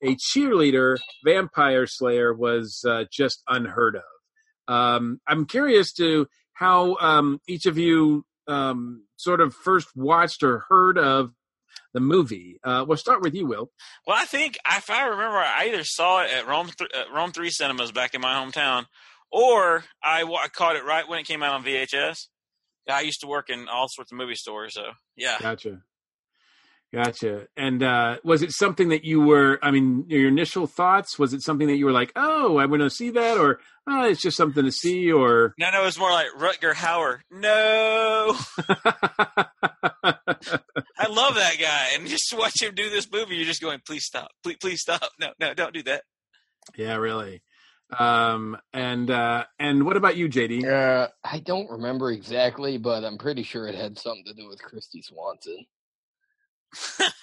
a cheerleader vampire slayer was uh, just unheard of. Um, I'm curious to how um, each of you um, sort of first watched or heard of the movie. Uh, we'll start with you, Wil. Well, I think if I remember, I either saw it at Rome th- at Rome Three Cinemas back in my hometown, or I, I caught it right when it came out on VHS. I used to work in all sorts of movie stores, so yeah. Gotcha. Gotcha. And uh, was it something that you were? I mean, your initial thoughts. Was it something that you were like, "Oh, I want to see that," or "Oh, it's just something to see," or No, no, it was more like Rutger Hauer. No, I love that guy, and just to watch him do this movie, you're just going, "Please stop, please, please stop, no, no, don't do that." yeah, really. Um, and uh, and what about you, JD? Uh, I don't remember exactly, but I'm pretty sure it had something to do with Kristy Swanson.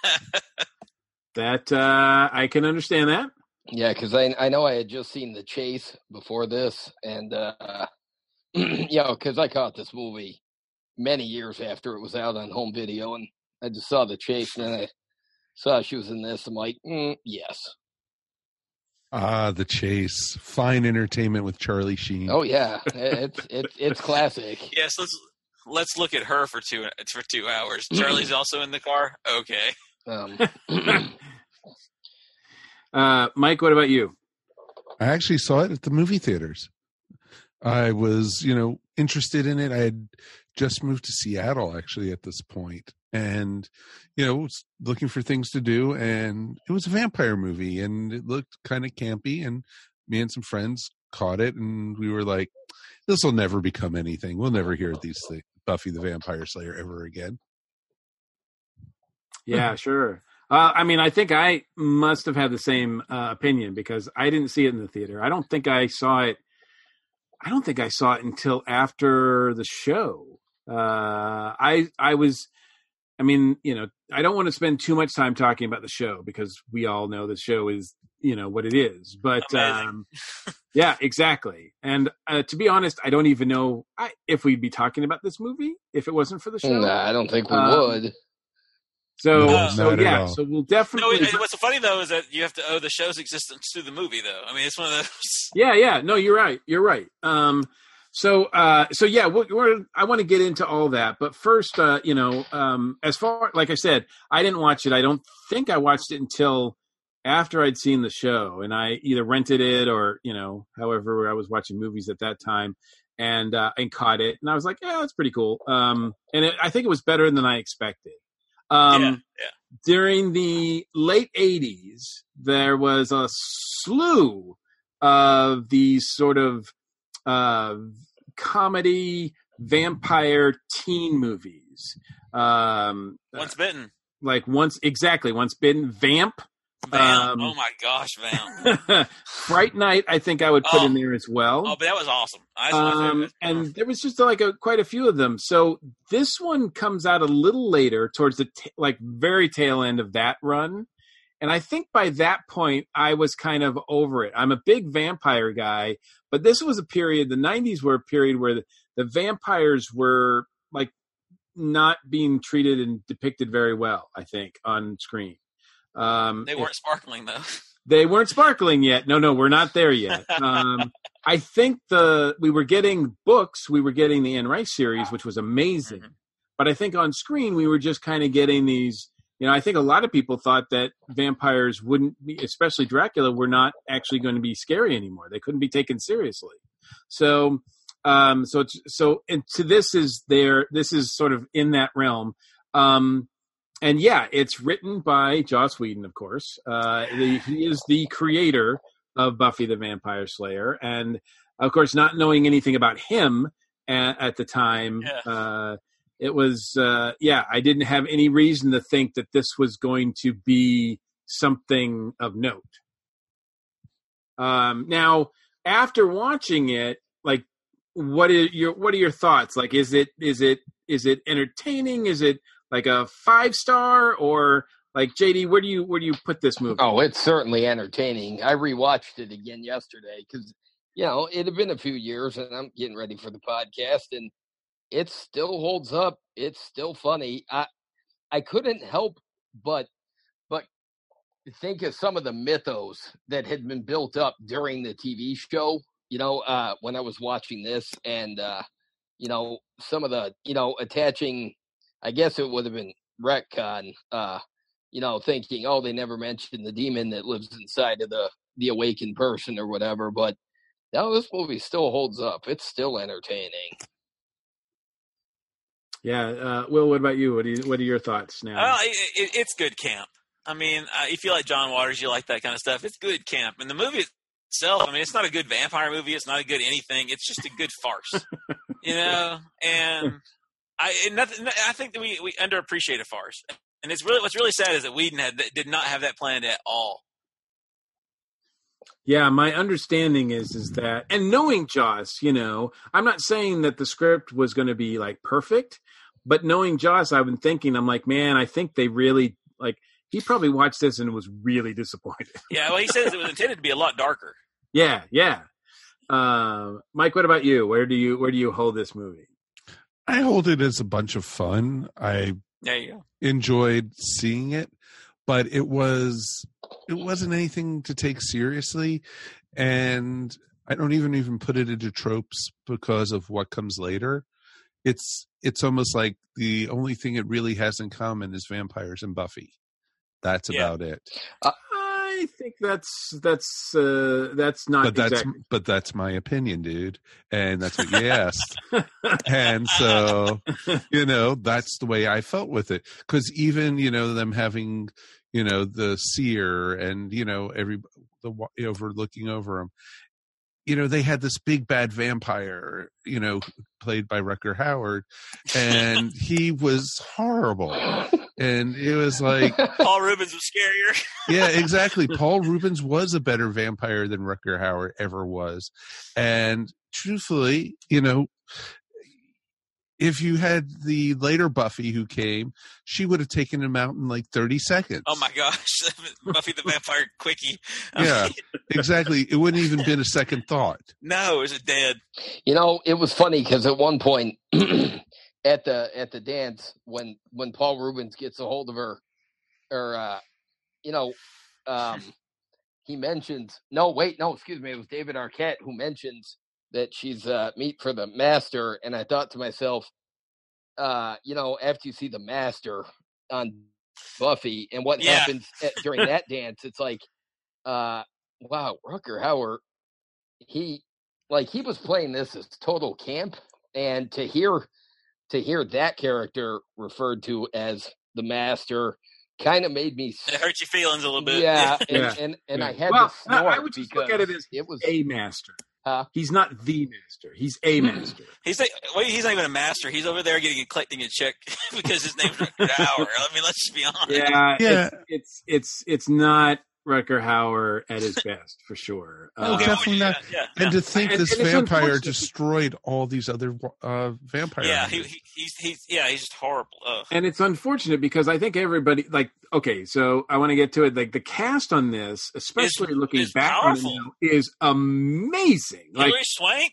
That uh, I can understand that. Yeah, because I I know I had just seen The Chase before this, and uh, you know, because I caught this movie many years after it was out on home video, and I just saw The Chase, and then I saw she was in this. I'm like, mm, yes, Ah, The Chase. Fine entertainment with Charlie Sheen. oh yeah, it's it's it's classic. Yes, let's let's look at her for two for two hours. Charlie's also in the car. Okay. Um, Uh, Mike, what about you? I actually saw it at the movie theaters. I was, you know, interested in it. I had just moved to Seattle actually at this point and you know, was looking for things to do and it was a vampire movie and it looked kind of campy and me and some friends caught it and we were like this will never become anything. We'll never hear these things, Buffy the Vampire Slayer ever again. Yeah, sure. Uh, I mean, I think I must have had the same uh, opinion because I didn't see it in the theater. I don't think I saw it. I don't think I saw it until after the show. Uh, I I was. I mean, you know, I don't want to spend too much time talking about the show because we all know the show is, you know, what it is. But um, yeah, exactly. And uh, to be honest, I don't even know I, if we'd be talking about this movie if it wasn't for the show. Nah, I don't think we Um, would. So, No, so yeah, all. so we'll No, definitely. it, what's funny though is that you have to owe the show's existence to the movie, though. I mean, it's one of those. Yeah, yeah. No, you're right. You're right. Um, so, uh, so yeah, we're, we're, I want to get into all that, but first, uh, you know, um, as far like I said, I didn't watch it. I don't think I watched it until after I'd seen the show, and I either rented it or you know, however, I was watching movies at that time, and uh, and caught it, and I was like, yeah, that's pretty cool. Um, and it, I think it was better than I expected. Um, yeah, yeah. during the late 80s, there was a slew of these sort of uh, comedy vampire teen movies. Um, Once bitten. like once, exactly, once bitten, Vamp. Um, oh my gosh, Vamp. Fright Night, I think I would put Oh. in there as well. Oh, but that was awesome. Um, and there was just like a, quite a few of them. So this one comes out a little later, towards the t- like very tail end of that run. And I think by that point, I was kind of over it. I'm a big vampire guy, but this was a period. The '90s were a period where the, the vampires were like not being treated and depicted very well. I think on screen. Um, They weren't sparkling though. they weren't sparkling yet. No, no, we're not there yet. Um, I think the we were getting books. We were getting the Anne Rice series, which was amazing. But I think on screen we were just kind of getting these. You know, I think a lot of people thought that vampires wouldn't be, especially Dracula, were not actually going to be scary anymore. They couldn't be taken seriously. So, um, so it's, so and to this is there. This is sort of in that realm. Um, and yeah, it's written by Joss Whedon, of course. Uh, the, he is the creator of Buffy the Vampire Slayer, and of course, not knowing anything about him at, at the time, uh, it was uh, yeah, I didn't have any reason to think that this was going to be something of note. Um, now, after watching it, like, what are your what are your thoughts? Like, is it is it is it entertaining? Is it like a five star or like JD? Where do you where do you put this movie? Oh, it's certainly entertaining. I rewatched it again yesterday because you know it had been a few years, and I'm getting ready for the podcast, and it still holds up. It's still funny. I I couldn't help but but think of some of the mythos that had been built up during the TV show. You know, uh, when I was watching this, and uh, you know some of the you know attaching. I guess it would have been retcon. Uh, you know, thinking, oh, they never mentioned the demon that lives inside of the the awakened person or whatever. But no, this movie still holds up. It's still entertaining. Yeah, uh, Wil. What about you? What do you, What are your thoughts now? Well, it, it, it's good camp. I mean, uh, if you like John Waters, you like that kind of stuff. It's good camp, and the movie itself. I mean, it's not a good vampire movie. It's not a good anything. It's just a good farce, you know. And I, nothing. I think that we we underappreciate a farce, and it's really what's really sad is that Whedon had did not have that planned at all. Yeah, my understanding is is that, and knowing Joss, you know, I'm not saying that the script was going to be like perfect, but knowing Joss, I've been thinking, I'm like, man, I think they really like. He probably watched this and was really disappointed. Yeah, well, he says it was intended to be a lot darker. yeah, yeah. Uh, Mike, what about you? Where do you where do you hold this movie? I hold it as a bunch of fun. I enjoyed seeing it, but it was it wasn't anything to take seriously, and I don't even even put it into tropes because of what comes later. It's it's almost like the only thing it really has in common is vampires and Buffy. That's Yeah. about it. I think that's that's uh, that's not but that's exactly. but that's my opinion, dude, and that's what you asked. and so, you know, that's the way I felt with it. Because even you know them having, you know, the seer and you know every the overlooking over them. You know, they had this big bad vampire, you know, played by Rutger Hauer, and he was horrible. And it was like, Paul Reubens was scarier. yeah, exactly. Paul Reubens was a better vampire than Rutger Hauer ever was. And truthfully, you know, if you had the later Buffy who came, she would have taken him out in like 30 seconds. Oh my gosh, Buffy the Vampire Quickie. I yeah, mean, exactly. It wouldn't even been a second thought. no, is it dead? You know, it was funny because at one point at the at the dance when when Paul Reubens gets a hold of her, or uh, you know, um, he mentions no, wait, no, excuse me, it was David Arquette who mentions that she's uh, meat for the master, and I thought to myself, uh, you know, after you see the master on Buffy and what Yeah. happens at, during that dance, it's like, uh, wow, Rutger Hauer, he like he was playing this as total camp, and to hear to hear that character referred to as the master kind of made me It hurt your feelings a little bit. yeah, and, Yeah. and and I had well, to no, snort I would just look at it as it was a master. Huh? He's not the master. He's a mm. master. He's like, wait, he's not even a master. He's over there getting a collecting a check because his name's Rutger Hauer. I mean, let's just be honest. Yeah, Yeah. It's, it's it's it's not Rutger Hauer at his best for sure. Oh, Uh, definitely not. Yeah, And to think And- this and vampire destroyed all these other uh, vampire. yeah, he, he, he's he's yeah, he's just horrible. Ugh. and it's unfortunate because I think everybody like okay, so I want to get to it. Like the cast on this, especially looking is back on it now, is amazing. Like Swank.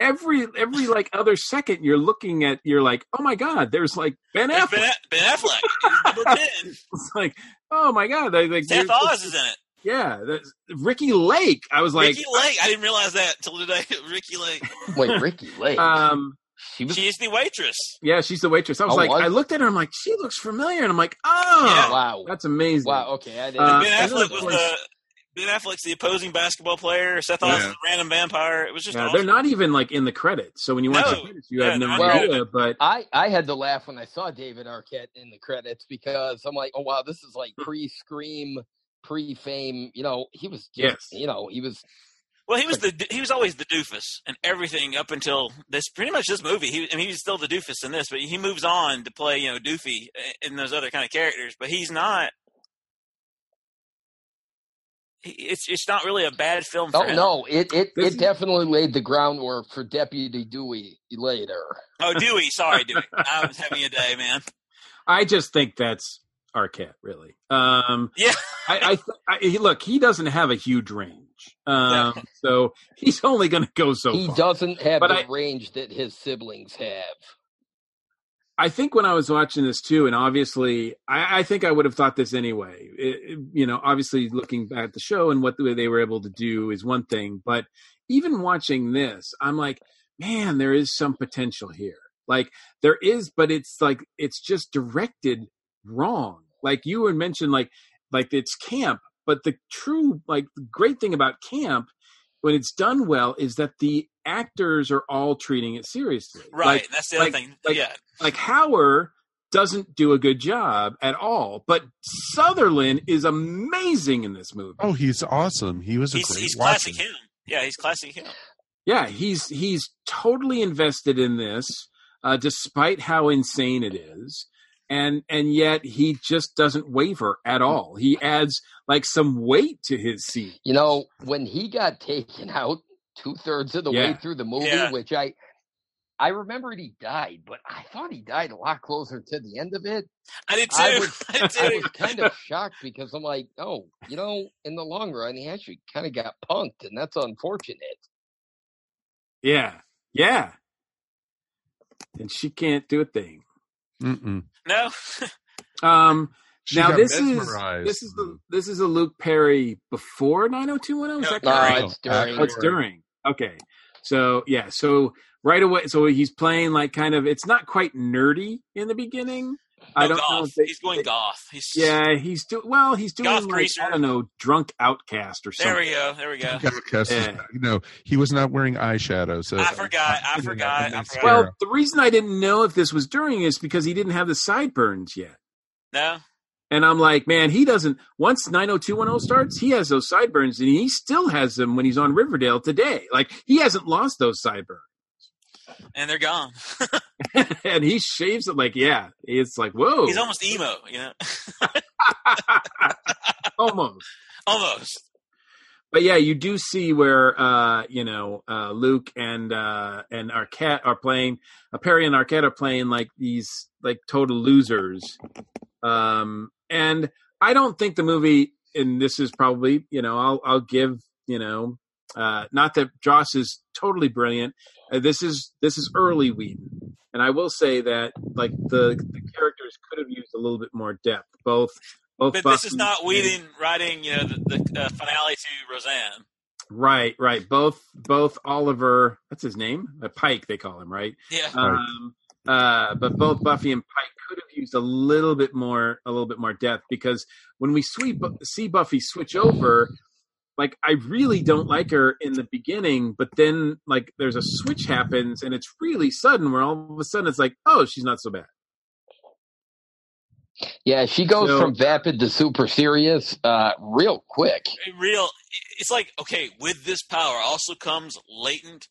every every like other second you're looking at, you're like, oh my god, there's like Ben Affleck. Ben, ben Affleck, number ten. It's like, oh my god, they, like, Seth there's- Oz is in it. Yeah, that's, Ricki Lake. I was like, Ricki Lake. I didn't realize that until today. Ricki Lake. wait, Ricki Lake. um, she was She is the waitress. yeah, she's the waitress. I was Oh, like, was? I looked at her, I'm like, she looks familiar, and I'm like, oh, Yeah. wow, that's amazing. wow. Okay, I didn't. Uh, ben Affleck was course- the Ben Affleck's the opposing basketball player. Seth Oz Yeah. is the random vampire. It was just Yeah, awesome. they're not even like in the credits. So when you watch No. the credits, you Yeah, have no not even. idea. But I, I had to laugh when I saw David Arquette in the credits because I'm like, oh wow, this is like hmm. pre Scream, pre Fame. You know, he was just, Yes. you know, he was. Well, he was the he was always the doofus and everything up until this pretty much this movie. He I mean, he's still the doofus in this, but he moves on to play you know Doofy eh, in those other kind of characters. But he's not. He- It's it's not really a bad film. For Oh him. no, it it, This it is- definitely laid the groundwork for Deputy Dewey later. Oh, Dewey. Sorry, Dewey. I was having a day, man. I just think that's Arquette, really. Um, Yeah. I, I, I look, he doesn't have a huge range, um, so he's only going to go so far. he far. doesn't have But the I- range that his siblings have. I think when I was watching this too, and obviously, I, I think I would have thought this anyway. It- you know, obviously, looking back at the show and what the, they were able to do is one thing, but even watching this, I'm like, man, there is some potential here. Like there is, but it's like it's just directed wrong. Like you had mentioned, like like it's camp, but the true like the great thing about camp when it's done well is that the actors are all treating it seriously. Right. Like- that's the other like- thing. like- yeah. like Hauer doesn't do a good job at all, but Sutherland is amazing in this movie. Oh, he's awesome. He was a He's great he's Watson. classic him. Yeah, he's classic him. Yeah, he's he's totally invested in this, uh, despite how insane it is, and and yet he just doesn't waver at all. He adds like some weight to his scene. You know, when he got taken out two thirds of the way through the movie, Yeah. which I I remembered he died, but I thought he died a lot closer to the end of it. I did too. I was, I did I was kind of shocked because I'm like, oh, you know, in the long run, he actually kind of got punked, and that's unfortunate. Yeah, yeah, and she can't do a thing. Mm-mm. No. Um, She now got this is this is the this is a Luke Perry before nine hundred two one zero. Is that No, it's during. Oh, it's during. Okay. So yeah, so right away, so he's playing like kind of. It's not quite nerdy in the beginning. I don't know. goth. If they, he's going goth. He's yeah, he's doing well. He's doing Goth like greaser. I don't know, drunk outcast or something. There we go. There we go. Outcast is- Yeah. No, he was not wearing eyeshadow. So I forgot. I forgot. I forgot. Well, the reason I didn't know if this was during is because he didn't have the sideburns yet. No. And I'm like, man, he doesn't. Once 90210 starts, he has those sideburns, and he still has them when he's on Riverdale today. Like he hasn't lost those sideburns, And they're gone. and he shaves it. Like, yeah, it's like, whoa, He's almost emo, you know? almost. almost. But yeah, you do see where uh, you know uh, Luke and uh, and Arquette are playing. Uh, Perry and Arquette are playing like these like total losers. Um, and I don't think the movie, and this is probably you know I'll I'll give you know uh, not that Joss is totally brilliant. Uh, this is this is early Whedon, and I will say that like the the characters could have used a little bit more depth. Both both. But this is Buffy not and- Whedon writing, you know, the, the uh, finale to Roseanne. Right, right. Both both Oliver, what's his name? Uh, Pike, they call him, right? Yeah. Um, uh, but both Buffy and Pike could have used a little bit more, a little bit more depth because when we sweep, see Buffy switch over, like I really don't like her in the beginning, but then like there's a switch happens and it's really sudden where all of a sudden it's like, oh, she's not so bad. Yeah, she goes So- from vapid to super serious uh, real quick. Real, it's like, okay, with this power also comes latent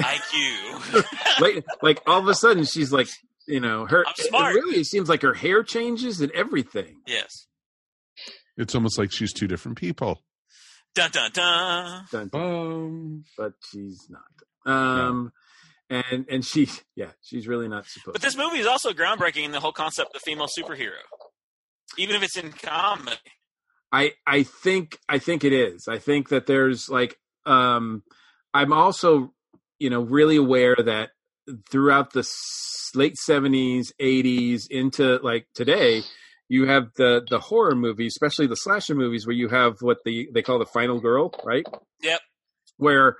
IQ. like, like all of a sudden she's like, you know, her. I'm It smart. really seems like her hair changes and everything. yes. It's almost like she's two different people. Dun dun dun. Dun, Um, but she's not. Um, and and she, yeah, she's really not supposed. But this movie is also groundbreaking in the whole concept of female superhero. Even if it's in comedy. I I think I think it is. I think that there's like um I'm also you know really aware that throughout the late 70s, 80s into like today you have the the horror movies, especially the slasher movies where you have what the they call the final girl, right? Yep. where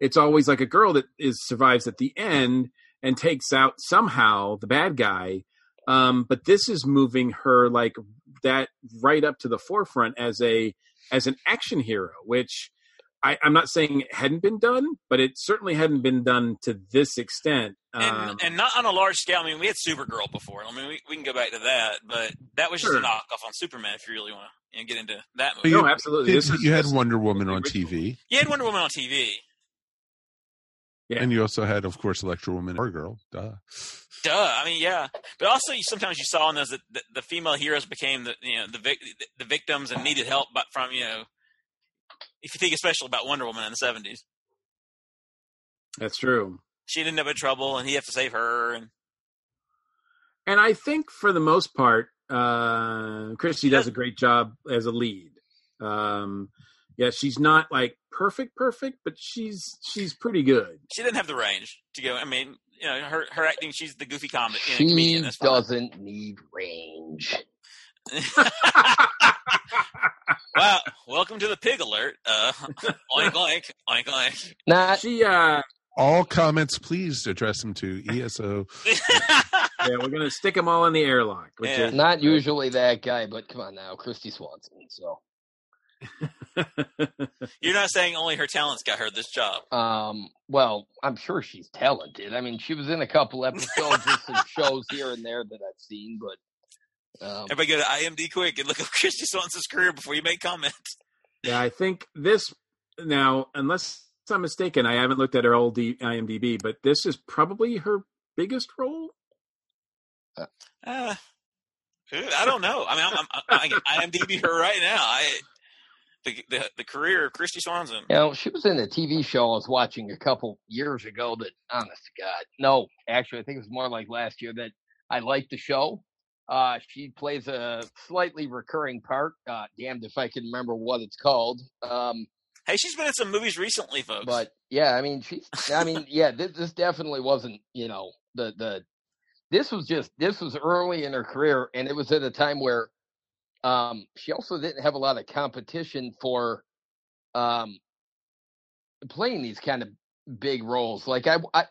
it's always like a girl that is survives at the end and takes out somehow the bad guy um but this is moving her like that right up to the forefront as a as an action hero which I, I'm not saying it hadn't been done, but it certainly hadn't been done to this extent. And, Um, and not on a large scale. I mean, we had Supergirl before. I mean, we, we can go back to that, but that was just Sure. a knockoff on Superman if you really want to you know, get into that movie. you, No, absolutely. did- This is- you had this- Wonder Woman on TV, You had Wonder Woman on TV. Yeah. and you also had, of course, Electro Woman or Girl. Duh. Duh. I mean, yeah. But also, you, sometimes you saw in those that the, the female heroes became the you know the vic, the victims and needed help, but from you know, if you think especially about Wonder Woman in the seventies, that's true. she'd end up in trouble and he'd have to save her. And And I think for the most part, uh, Kristy does a great job as a lead. Um, yeah, she's not like perfect, perfect, but she's she's pretty good. she didn't have the range to go. I mean, you know, her her acting. She's the goofy comic. you know, She comedian. Doesn't need range. wow. Welcome to the pig alert. Uh, oink oink oink oink. Not She uh, All comments, please address them to ESO. yeah, we're gonna stick them all in the airlock. Which Yeah. is not usually that guy, but come on now, Kristy Swanson. So You're not saying only her talents got her this job. Um, well, I'm sure she's talented. I mean, she was in a couple episodes of some shows here and there that I've seen, but um, Everybody go to IMD quick and look up Kristy Swanson's career before you make comments. Yeah, I think this now, unless I'm mistaken, I haven't looked at her old D- IMDb, but this is probably her biggest role. Uh, I don't know. I mean, I'm, I'm, I'm IMDb her right now. I the, the the career of Kristy Swanson. you know, she was in a TV show I was watching a couple years ago. That, honest to God, no, actually, I think it was more like last year that I liked the show. Uh, she plays a slightly recurring part. Uh, damned if I can remember what it's called. Um, Hey, she's been in some movies recently, folks. But yeah, I mean, she's. I mean, yeah, this, this definitely wasn't. You know, the the. This was just. This was early in her career, and it was at a time where, um, she also didn't have a lot of competition for, um, playing these kind of big roles. Like I, I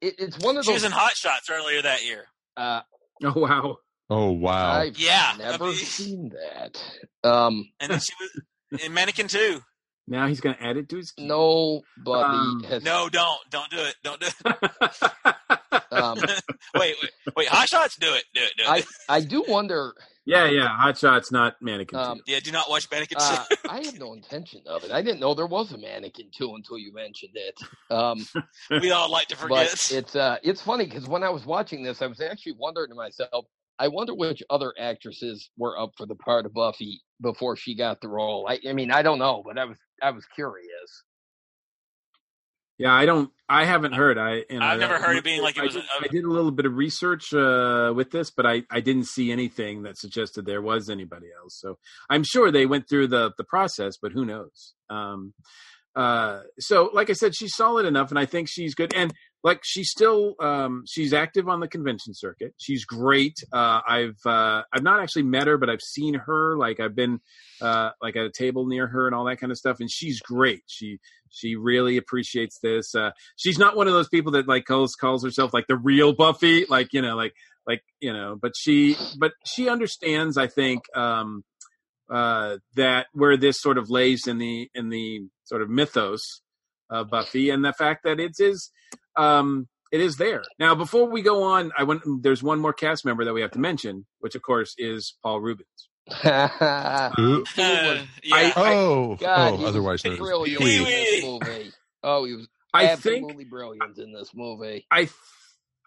it, it's one of she those. was in Hot Shots earlier that year. Uh, oh wow! Oh wow! I've Yeah, never I mean- seen that. Um, And then she was in Mannequin Two. Now he's going to add it to his. no, but Um, has. No, don't, don't do it, don't do it. Um, wait, wait, wait. Hot Shots, do it, do it, do it. I I do wonder. Yeah, yeah. Hot Shots, not Mannequin. Um, yeah, do not watch Mannequin Uh, Two. I had no intention of it. I didn't know there was a mannequin too until you mentioned it. Um, we all like to forget. but it's uh, it's funny because when I was watching this, I was actually wondering to myself, I wonder which other actresses were up for the part of Buffy before she got the role. I, I mean, I don't know, but I was I was curious. Yeah, I don't. I haven't heard. I. Know, I've never I- heard it being like it I was did, a- I did a little bit of research uh, with this, but I, I didn't see anything that suggested there was anybody else. So I'm sure they went through the the process, but who knows? Um, uh, so like I said, she's solid enough, and I think she's good. And like she's still um, she's active on the convention circuit. She's great. Uh, I've uh, I've not actually met her, but I've seen her. Like I've been uh, like at a table near her and all that kind of stuff. And she's great. She she really appreciates this. Uh, she's not one of those people that like calls calls herself like the real Buffy, like you know, like like you know. But she but she understands. I think um, uh, that where this sort of lays in the in the sort of mythos of Buffy, and the fact that it is um, it is there. Now, before we go on, I went. There's one more cast member that we have to mention, which of course is Paul Reubens. Who? Uh, I- Oh, God, oh, otherwise known brilliant in this movie. Oh, he was I absolutely think brilliant in this movie. I,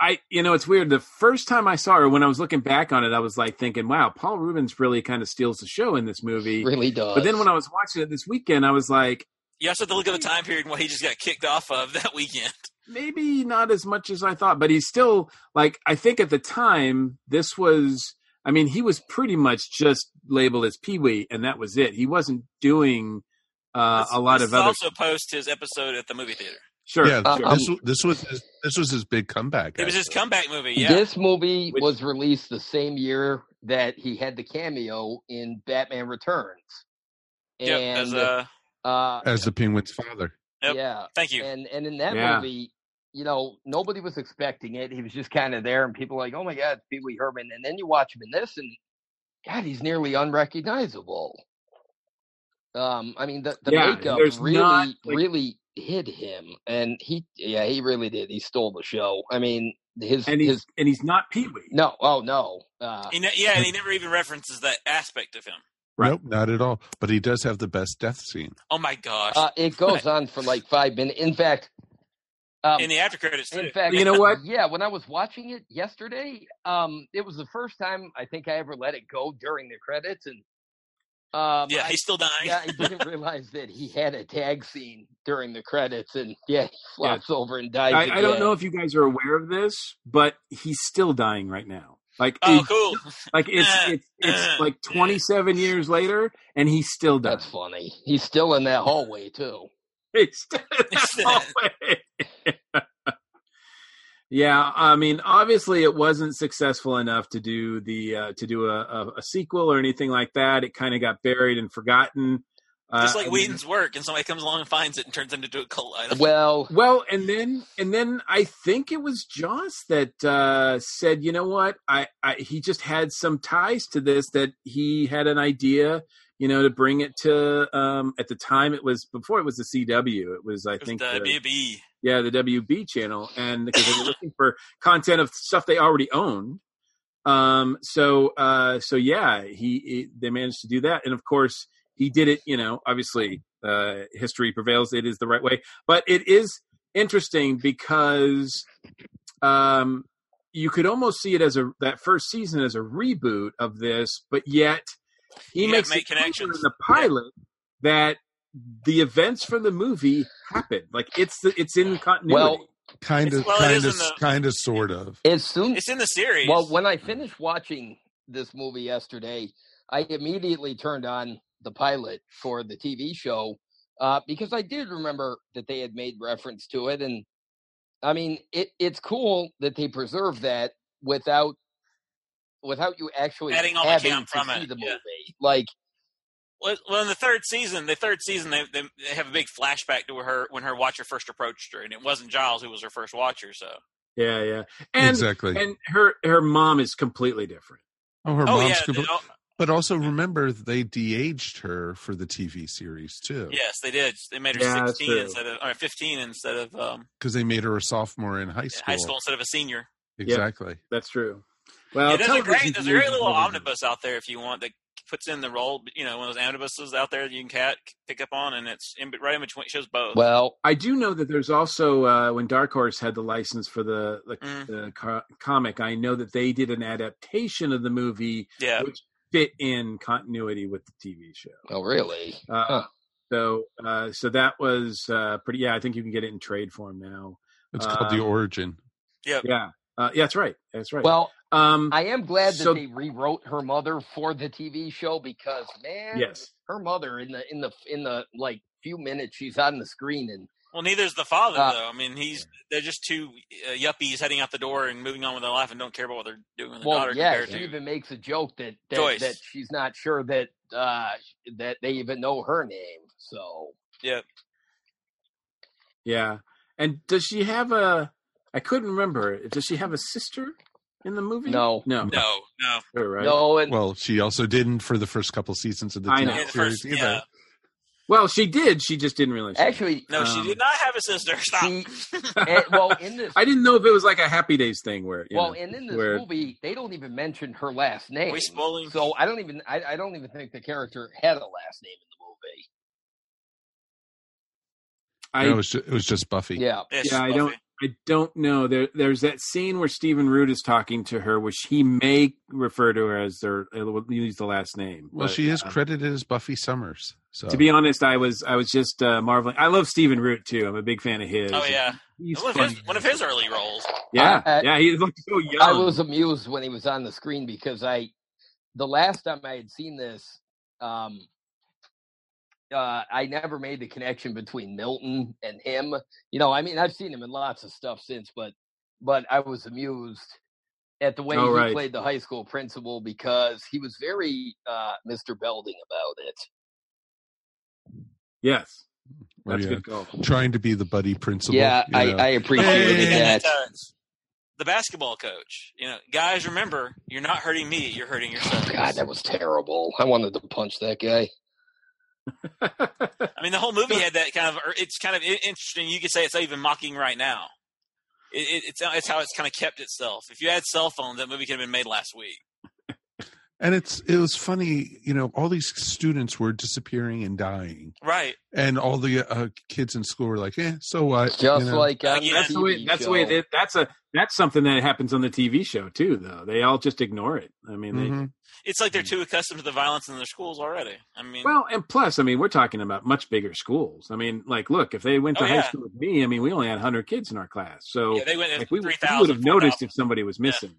I, you know, it's weird. The first time I saw her, when I was looking back on it, I was like thinking, "Wow, Paul Reubens really kind of steals the show in this movie." Really does. But then when I was watching it this weekend, I was like, You also have to look at the time period What he just got kicked off of that weekend. maybe not as much as I thought, but he's still like I think at the time this was I mean, he was pretty much just labeled as Pee Wee and that was it. He wasn't doing uh, a lot of is other also post his episode at the movie theater. Sure. Yeah, Uh, sure. um, this this was his, this was his big comeback. It was his comeback movie. Yeah, This movie Which- was released the same year that he had the cameo in Batman Returns. yep. As uh, uh, as the Penguin's father. Yep. yeah, thank you. and and in that Yeah. movie, you know, nobody was expecting it. He was just kind of there, and people were like, "Oh my God, it's Pee Wee Herman!" And then you watch him in this, and God, he's nearly unrecognizable. Um, I mean, the the Yeah, makeup there's really, not, like- really hid him, and he, yeah, he really did. He stole the show. I mean, his and he's his and he's not Pee Wee. no, oh no, uh, He ne- yeah, and he never even references that aspect of him. Right. Nope, not at all. But he does have the best death scene. Oh my gosh! uh, it goes on for like five minutes. In fact, um, in the after credits. In fact, You know what? Yeah, when I was watching it yesterday, um, it was the first time I think I ever let it go during the credits, and um, yeah, I, he's still dying. yeah, I didn't realize that he had a tag scene during the credits, and yeah, he flops over and dies. I, I don't know if you guys are aware of this, but he's still dying right now. Like oh, it- cool. like it's it's it's like 27 years later and he's still dying. That's funny. He's still in that hallway too. It's still in that hallway. yeah, I mean, obviously, it wasn't successful enough to do the uh, to do a, a, a sequel or anything like that. It kind of got buried and forgotten. Just Uh, like Whedon's work, and somebody comes along and finds it and turns it into a cult item. Well, well, and then and then I think it was Joss that uh, said, you know what, I, I he just had some ties to this that he had an idea, you know, to bring it to. Um, at the time, it was before it was the CW. It was I It was think the the- WB. yeah, the WB channel, and because they were looking for content of stuff they already owned. Um, so, uh, so yeah, he, he they managed to do that, and of course, he did it. You know, obviously, uh, history prevails; it is the right way. But it is interesting because um, you could almost see it as a that first season as a reboot of this, but yet he You makes make it connections. in the pilot that the events from the movie happened. Like it's the, it's in continuity. Well, Kind of, Well, kind of, the- kind of, sort of. as soon It's in the series. Well, when I finished watching this movie yesterday, I immediately turned on the pilot for the TV show uh, because I did remember that they had made reference to it, and I mean, it, it's cool that they preserve that without without you actually Adding all the having camp to from see it, the yeah. movie. Like, Well, well, in the third season, the third season, they, they they have a big flashback to her when her watcher first approached her, and it wasn't Giles who was her first watcher. So, yeah, yeah, and Exactly. and her her mom is completely different. Oh, her oh mom's yeah, compl- they- oh, But also remember, they de-aged her for the TV series too, yes, they did. They made her Yeah, sixteen true. instead of or fifteen instead of um, because they made her a sophomore in high school. high school instead of a senior. Exactly. That's true. Well, yeah, there's a great there's a great little omnibus out there if you want that puts in the role. You know, one of those omnibuses out there that you can cat pick up on, and it's in, right in between. It shows both. well, I do know that there's also uh, when Dark Horse had the license for the the, Mm. the co- comic. I know that they did an adaptation of the movie, yeah, which fit in continuity with the TV show. oh really? Uh, Huh. So, uh, so that was uh, pretty. Yeah, I think you can get it in trade form now. It's called the Um, Origin. Yep. Yeah, uh, yeah, that's right. That's right. Well, um, I am glad that so- they rewrote her mother for the TV show because man, yes, her mother in the in the in the like few minutes she's on the screen and Well, neither's the father Uh, though. I mean, he's they're just two uh, yuppies heading out the door and moving on with their life and don't care about what they're doing with their well daughter yeah compared she to even makes a joke that that, Joyce. that she's not sure that uh that they even know her name so yeah. yeah. And does she have a? I couldn't remember. Does she have a sister in the movie? No. no, No, no. Right. no and Well, she also didn't for the first couple seasons of the I TV know. Series first, either. yeah. Well, she did. She just didn't realize. she- actually No, she Um, did not have a sister. Stop. she eh, well in this I didn't know if it was like a Happy Days thing where. You well know, and in this where, movie they don't even mention her last name we spoiling? so I don't even I, I don't even think the character had a last name in the movie I No, it, was just, it was just Buffy. yeah Yeah, yeah, I Buffy. don't. I don't know. There, there's that scene where Stephen Root is talking to her, which he may refer to her as their use the last name. Well, but, she is uh, credited as Buffy Summers. So To be honest, I was I was just uh, marveling. I love Stephen Root too. I'm a big fan of his. Oh yeah, he's one of, his, one of his early roles. Yeah, I- I- yeah, he looked so young. I was amused when he was on the screen because I, the last time I had seen this, um, uh, I never made the connection between Milton and him. You know, I mean, I've seen him in lots of stuff since, but but I was amused at the way Oh, he right. played the high school principal because he was very uh, Mr. Belding about it. yes, that's yeah. good call. trying to be the buddy principal. yeah, you I, know. I appreciated Hey. that. And uh, the basketball coach. You know, guys, remember, you're not hurting me. You're hurting yourself. God, that was terrible. I wanted to punch that guy. I mean, the whole movie had that kind of. It's kind of interesting. You could say it's even mocking right now. It, it, it's it's how it's kind of kept itself. If you had cell phones, that movie could have been made last week. And it's it was funny. You know, all these students were disappearing and dying, Right. and all the uh, kids in school were like, "Eh, so what?" Just you know? like on Yeah, That's the way. TV That's the way. show. It, that's a. That's something that happens on the TV show too. Though they all just ignore it. I mean, they, Mhm. It's like they're too accustomed to the violence in their schools already. I mean, Well, and plus, I mean, we're talking about much bigger schools. I mean, like, look, if they went to Oh, high yeah. school with me, I mean, we only had 100 kids in our class. So, yeah, they went like, we, three we would have noticed if somebody was missing.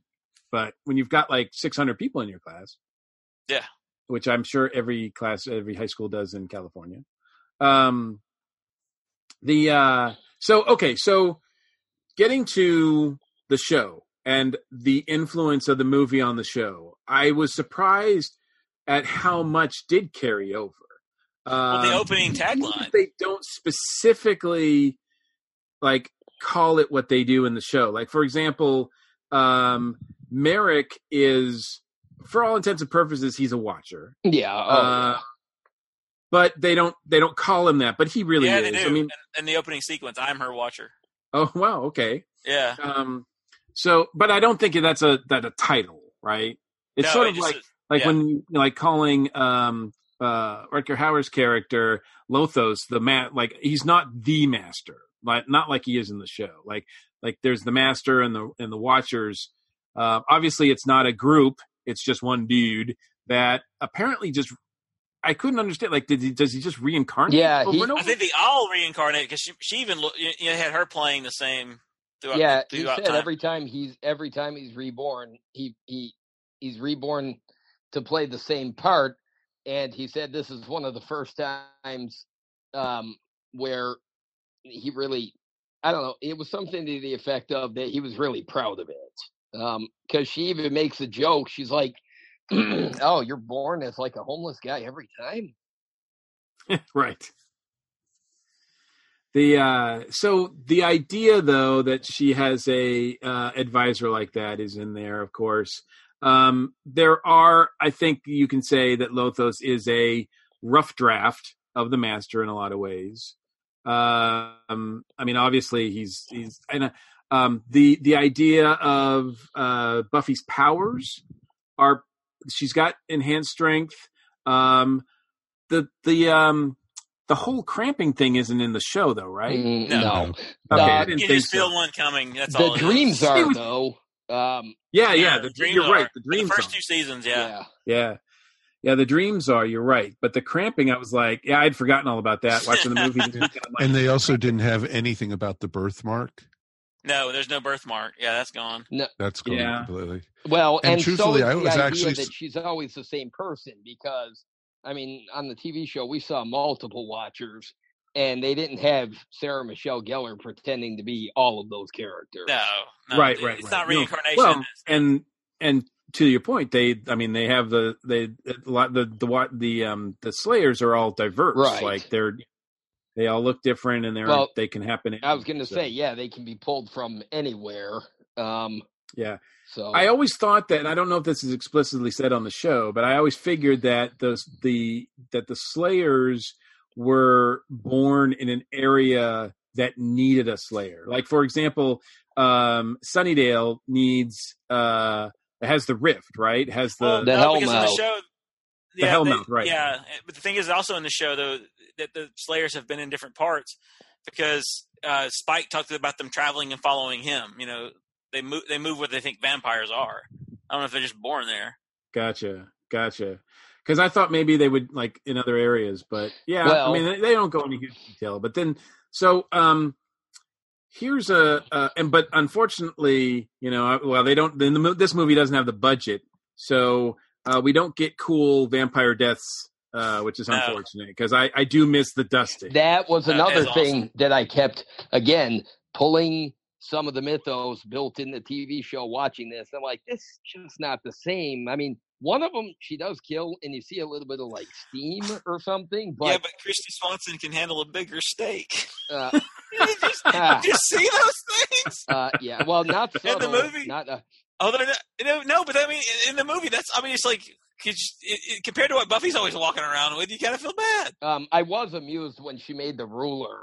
But when you've got like 600 people in your class, Yeah. which I'm sure every class, every high school does in California. Um, the uh, so okay, so getting to the show and the influence of the movie on the show, I was surprised at how much did carry over. Well, the Um, opening tagline. they don't specifically like call it what they do in the show. Like for example, um Merrick is for all intents and purposes he's a watcher. Yeah. Oh, Uh, but they don't they don't call him that, but he really yeah, is. they do. I mean, in, in the opening sequence, I'm her watcher. oh wow, okay. Yeah. Um so but I don't think that's a that a title, right? It's No, sort it of just like is- like yeah. when you like calling um uh Rutger Hauer's character Lothos the man like he's not the master like not like he is in the show like like there's the master and the and the watchers uh obviously it's not a group it's just one dude that apparently just I couldn't understand like did he does he just reincarnate Yeah, over he- and over? I think they all reincarnate because she, she even lo- you, you had her playing the same throughout. yeah, he said time. every time he's every time he's reborn, he he he's reborn to play the same part, and he said this is one of the first times um, where he really, I don't know, it was something to the effect of that he was really proud of it, because she even makes a joke. She's like, "Oh, you're born as like a homeless guy every time." right. The uh so the idea though that she has a uh advisor like that is in there, of course. Um there are I think you can say that Lothos is a rough draft of the master in a lot of ways. Um I mean obviously he's he's and uh, um the the idea of uh Buffy's powers are she's got enhanced strength. Um the the um the whole cramping thing isn't in the show though, right? Mm, No. no. Okay, Uh, I didn't you think just feel so. one coming. That's the all. it is. dreams are was- though. Um, Yeah, yeah, the, dreams you're right. The dreams the first are. two seasons, yeah. yeah. Yeah. Yeah, the dreams are, you're right. But the cramping, I was like, yeah, I'd forgotten all about that watching the movie. this weekend. I'm like, And they also didn't have anything about the birthmark. No, there's no birthmark. Yeah, that's gone. No, That's gone Yeah. completely. Well, And and, so truthfully, is I the was idea actually that she's always the same person because, I mean, on the TV show we saw multiple watchers, and they didn't have Sarah Michelle Gellar pretending to be all of those characters. No, no right, it- right, It's right. not No, reincarnation. Well, and and to your point, they, I mean, they have the they a lot the the what the um the Slayers are all diverse. Right. Like they're they all look different and they're Well, they can happen. I was going to so, say, yeah, they can be pulled from anywhere. Um, yeah. so I always thought that, and I don't know if this is explicitly said on the show, but I always figured that those the that the Slayers were born in an area that needed a Slayer. Like for example, um, Sunnydale needs uh has the rift, right? Has the well, the no, because in the Hellmouth. show, The yeah, Hellmouth, they- right. Yeah, but the thing is, also in the show though, that the Slayers have been in different parts because uh, Spike talked about them traveling and following him. You know, they move they move where they think vampires are. I don't know if they're just born there. Gotcha, gotcha. Because I thought maybe they would like in other areas, but yeah, Well- I mean they, they don't go into huge detail. But then, so um, here's a uh, and but unfortunately, you know, uh, well they don't. Then the, this movie doesn't have the budget, so uh, we don't get cool vampire deaths, uh, which is No. unfortunate because I I do miss the dusting. that was That another awesome. thing that I kept again pulling some of the mythos built in the TV show. Watching this, I'm like, this is just not the same. I mean, one of them she does kill, and you see a little bit of like steam or something. But yeah, but Kristy Swanson can handle a bigger stake. uh, Did you, Ah. did you see those things? uh, yeah, well, not In the movie? Not uh, Oh, they're not, no, no, but I mean, in- in the movie, that's I mean, it's like 'cause it, it, compared to what Buffy's always walking around with, you kind of feel bad. Um, I was amused when she made the ruler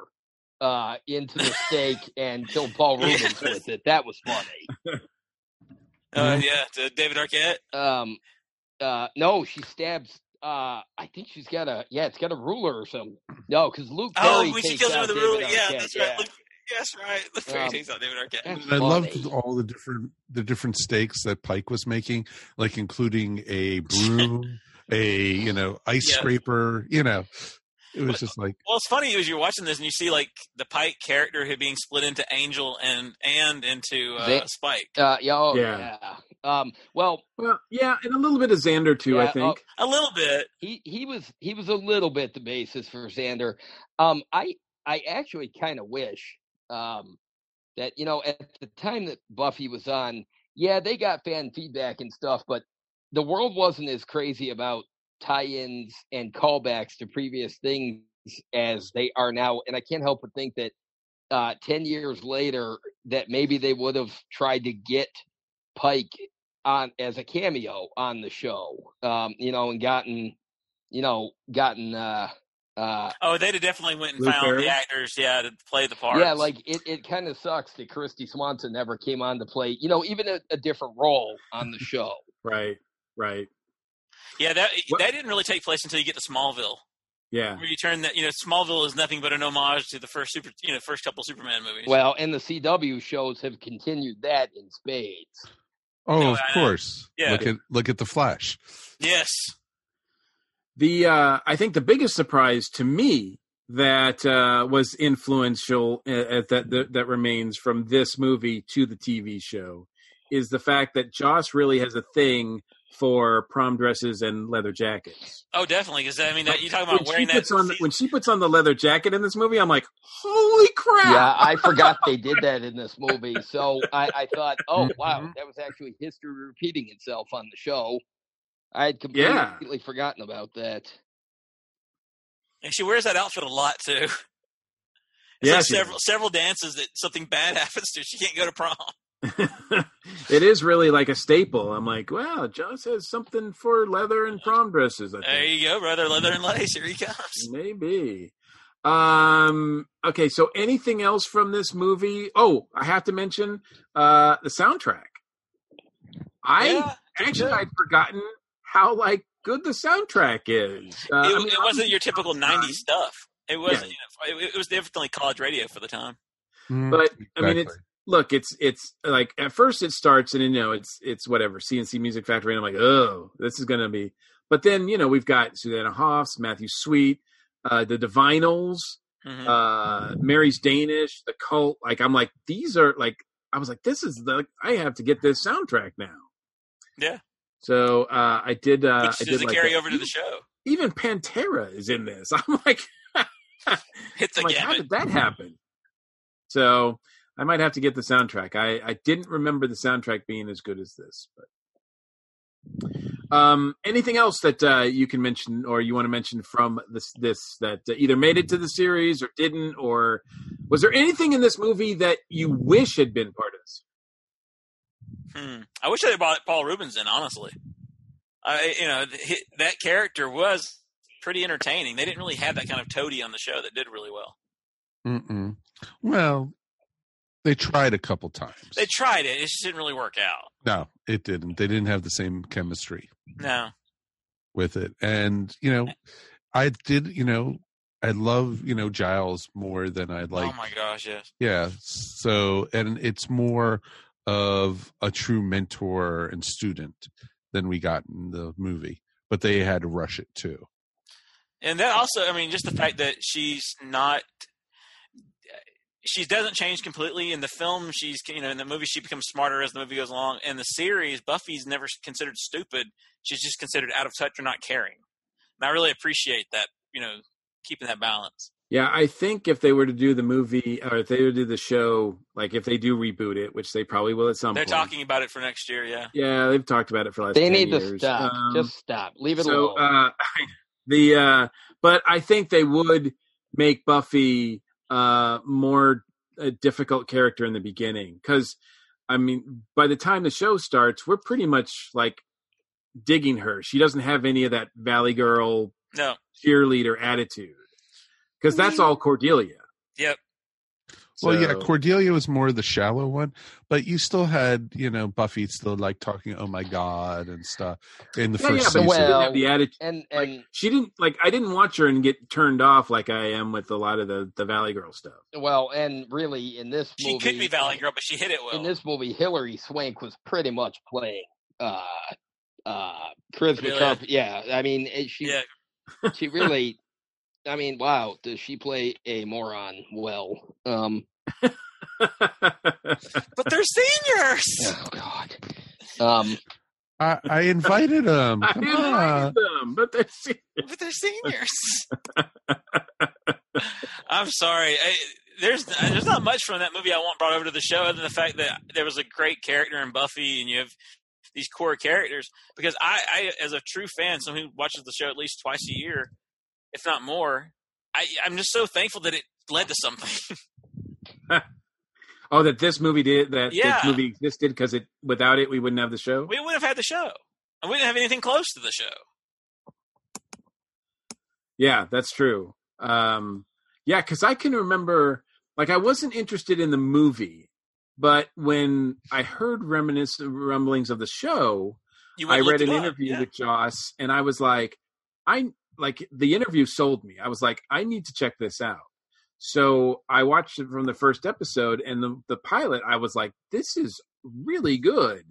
uh, into the stake and killed Paul Yeah. Reubens with it. That was funny. Uh, yeah, to David Arquette. Um, uh, no, she stabs. Uh, I think she's got a yeah, it's got a ruler or something. No, because Luke Oh, Perry when she takes kills him out with the David ruler, yeah, Arquette, that's yeah. right. Luke, yes, right. Luke Perry Um, takes out David Arquette. That's And I loved all the different the different stakes that Pike was making, like including a broom, a you know ice Yeah. scraper. You know, it was just like Well, it's funny as you're watching this and you see like the Pike character who being split into Angel and and into uh, They- Spike. Uh, yeah, oh, Yeah. yeah. Um, well, Well, yeah, and a little bit of Xander too. I Yeah, think. A little bit. he he was he was a little bit the basis for Xander. Um, I I actually kind of wish um that you know at the time that Buffy was on, yeah, they got fan feedback and stuff, but the world wasn't as crazy about tie-ins and callbacks to previous things as they are now, and I can't help but think that uh, ten years later, that maybe they would have tried to get Pike on as a cameo on the show, um, you know, and gotten, you know, gotten. uh uh, Oh, they'd have definitely went and Luke found Perry? the actors, yeah, to play the part. Yeah, like it, it kind of sucks that Kristy Swanson never came on to play, you know, even a, a different role on the show. Right, right. yeah, that that didn't really take place until you get to Smallville, Yeah. where you turn that. You know, Smallville is nothing but an homage to the first super, you know, first couple Superman movies. Well, and the CW shows have continued that in spades. Oh, No, of I- course. yeah. Look at look at the Flash. yes, The uh, I think the biggest surprise to me that uh, was influential uh, uh, that, that that remains from this movie to the TV show is the fact that Joss really has a thing for prom dresses and leather jackets. oh, definitely, because I mean, that, you talking When about she, wearing that. puts on, when she puts on the leather jacket in this movie, I'm like, holy crap! Yeah, I forgot they did that in this movie. So I, I thought, oh wow, Mm-hmm. that was actually history repeating itself on the show. I had completely Yeah. forgotten about that. and she wears that outfit a lot too. It's Yeah, like she several several dances that something bad happens to. She can't go to prom. it is really like a staple. I'm like, wow, Joss has something for leather and prom dresses. I think. There you go, brother. Leather and lace. Here he comes. Maybe. Um. Okay. So, anything else from this movie? Oh, I have to mention uh the soundtrack. I Yeah, actually I'd forgotten how like good the soundtrack is. Uh, I it, mean, it wasn't your typical '90s stuff. It wasn't. Yeah. You know, it, it was definitely college radio for the time. Mm, but I mean, it's look, it's it's like at first it starts and you know it's it's whatever C+C Music Factory, and I'm like, oh, this is gonna be. But then you know we've got Susanna Hoffs, Matthew Sweet, uh, the Divinyls, Mhm. uh, Mary's Danish, the Cult. Like I'm like these are like I was like this is the I have to get this soundtrack now. Yeah, So uh, I did. Uh, which I did like carry over to the show. Even Pantera is in this. I'm like, the I'm like, how did that happen? So I might have to get the soundtrack. I, I didn't remember the soundtrack being as good as this. But um, anything else that uh, you can mention or you want to mention from this this that uh, either made it to the series or didn't, or was there anything in this movie that you wish had been part of this? Hmm. I wish they brought Paul Reubens in. Honestly, I you know th- that character was pretty entertaining. They didn't really have that kind of toady on the show that did really well. Mm-mm. Well, they tried a couple times. They tried it; it just didn't really work out. No, it didn't. They didn't have the same chemistry No, with it. And, you know, I did, you know, I love, you know, Giles more than I like. oh my gosh, yes. Yeah. So, and it's more of a true mentor and student than we got in the movie, but they had to rush it too. And that also, I mean, just the fact that she's not, she doesn't change completely in the film. She's, you know, in the movie she becomes smarter as the movie goes along. In the series, Buffy's never considered stupid. She's just considered out of touch or not caring. And I really appreciate that, you know, keeping that balance. Yeah, I think if they were to do the movie or if they were to do the show, like if they do reboot it, which they probably will at some point. They're point. talking about it for next year, yeah. Yeah, they've talked about it for the last. They 10 need to stop. Um, Just stop. Leave it so, alone. uh, the uh, but I think they would make Buffy uh more a difficult character in the beginning because I mean by the time the show starts, we're pretty much like digging her. She doesn't have any of that Valley Girl No. cheerleader attitude because that's all Cordelia. Yep. Well, yeah, Cordelia was more the shallow one, but you still had, you know, Buffy still like talking, "Oh my God" and stuff in the Yeah, first yeah, season. she didn't have the attitude. and like, she didn't like. I didn't watch her and get turned off like I am with a lot of the the Valley Girl stuff. well, and really in this She could be Valley Girl, but she hit it well. in this movie, Hilary Swank was pretty much playing uh uh Charisma Really? Trump. Yeah, I mean she yeah. she really. I mean, wow, does she play a moron well? Um, But they're seniors. oh God. Um, I, I invited him. I Come invited on. them, but they're se- But they're seniors. I'm sorry. I, there's there's not much from that movie I want brought over to the show other than the fact that there was a great character in Buffy, and you have these core characters. Because I, I, as a true fan, someone who watches the show at least twice a year, if not more, I, I'm just so thankful that it led to something. Oh, that this movie did that Yeah. this movie existed because it without it we wouldn't have the show. we wouldn't have had the show. And we wouldn't have anything close to the show. Yeah, that's true. Um, yeah, because I can remember, like, I wasn't interested in the movie, but when I heard reminisce rumblings of the show, I read an up, interview yeah. with Joss, and I was like, I like the interview sold me. I was like, I need to check this out. So I watched it from the first episode, and the the pilot. I was like, this is really good.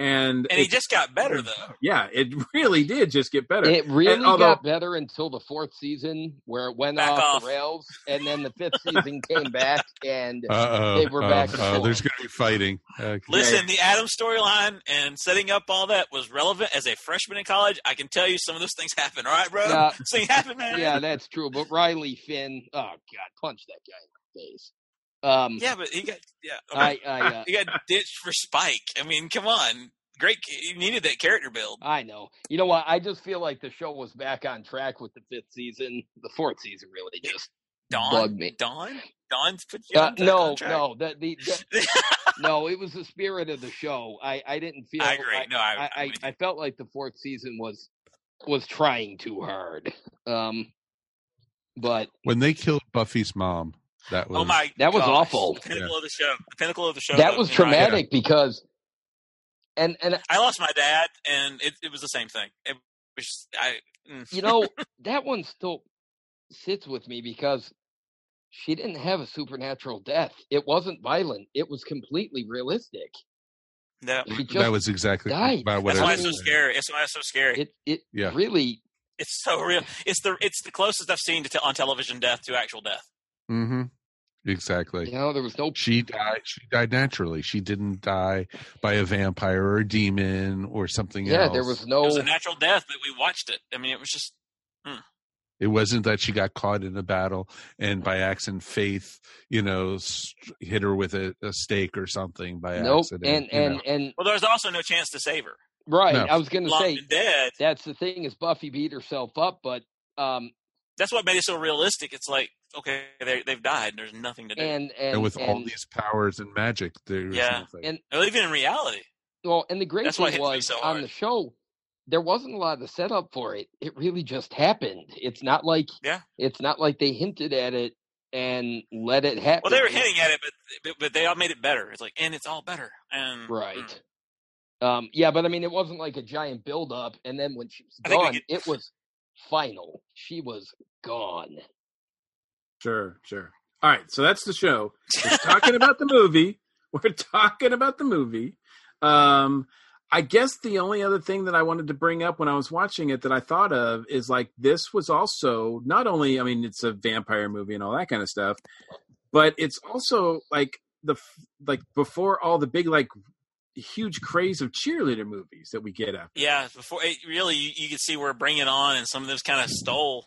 And And he it- just got better though. yeah, it really did just get better. It really And although- got better until the fourth season, where it went off, off. the rails, and then the fifth season came back, and Uh-oh, they were back. uh-oh, there's going to be fighting. Uh, Listen, the Adam storyline and setting up all that was relevant as a freshman in college. I can tell you some of those things happen. All right, bro. Yeah. These things happen, man. yeah, that's true. But Riley Finn, oh god, punch that guy in the face. Um, Yeah, but he got yeah. I, I, uh, he got ditched for Spike. I mean, come on, great. You needed that character build. I know. You know what? I just feel like the show was back on track with the fifth season. The fourth season really just Dawn, bugged me. Dawn, Dawn's put you Uh, on, no, track. no, that the, the no, it was the spirit of the show. I, I didn't feel. I agree. No, I- I, I'm I, with I felt like the fourth season was was trying too hard. Um, but when they killed Buffy's mom, that was Oh my, That was gosh. awful. The pinnacle of the show. The pinnacle of the show. that though, was in my- traumatic because, and and I lost my dad, and it, it was the same thing. It was I. mm. you know that one still sits with me because she didn't have a supernatural death. It wasn't violent. It was completely realistic. No. She just that was exactly died. about what That's why was it's so scary. It's why it's so scary. It it Yeah. really It's so real. It's the it's the closest I've seen to te- on television death to actual death. Mm-hmm. Exactly. you know there was no She died. She died naturally. She didn't die by a vampire or a demon or something yeah else. there was no. It no was a natural death, but we watched it. I mean, it was just It wasn't that she got caught in a battle and by accident Faith, you know, st- hit her with a, a stake or something by nope accident. and and know. and well. There was also no chance to save her. right. No. I was gonna say dead. that's the thing is Buffy beat herself up, but um That's what made it so realistic. It's like okay, they they've died. And there's nothing to do. and and, and with all these powers and magic, there's Yeah. nothing. and even in reality, well and the great That's thing was so on the show there wasn't a lot of the setup for it. It really just happened. It's not like Yeah. it's not like they hinted at it and let it happen. well, they were hinting at it, but but, but they all made it better. It's like, and it's all better. And Right. mm. Um, yeah, but I mean, it wasn't like a giant build up, and then when she was I think gone, get- it was final. She was gone. Sure, sure. All right, so that's the show. We're talking about the movie. We're talking about the movie. Um, I guess the only other thing that I wanted to bring up when I was watching it that I thought of is like this was also not only I mean it's a vampire movie and all that kind of stuff, but it's also like the like before all the big like huge craze of cheerleader movies that we get after. yeah, before it, really, you, you could see we're bringing On and some of those kind of stole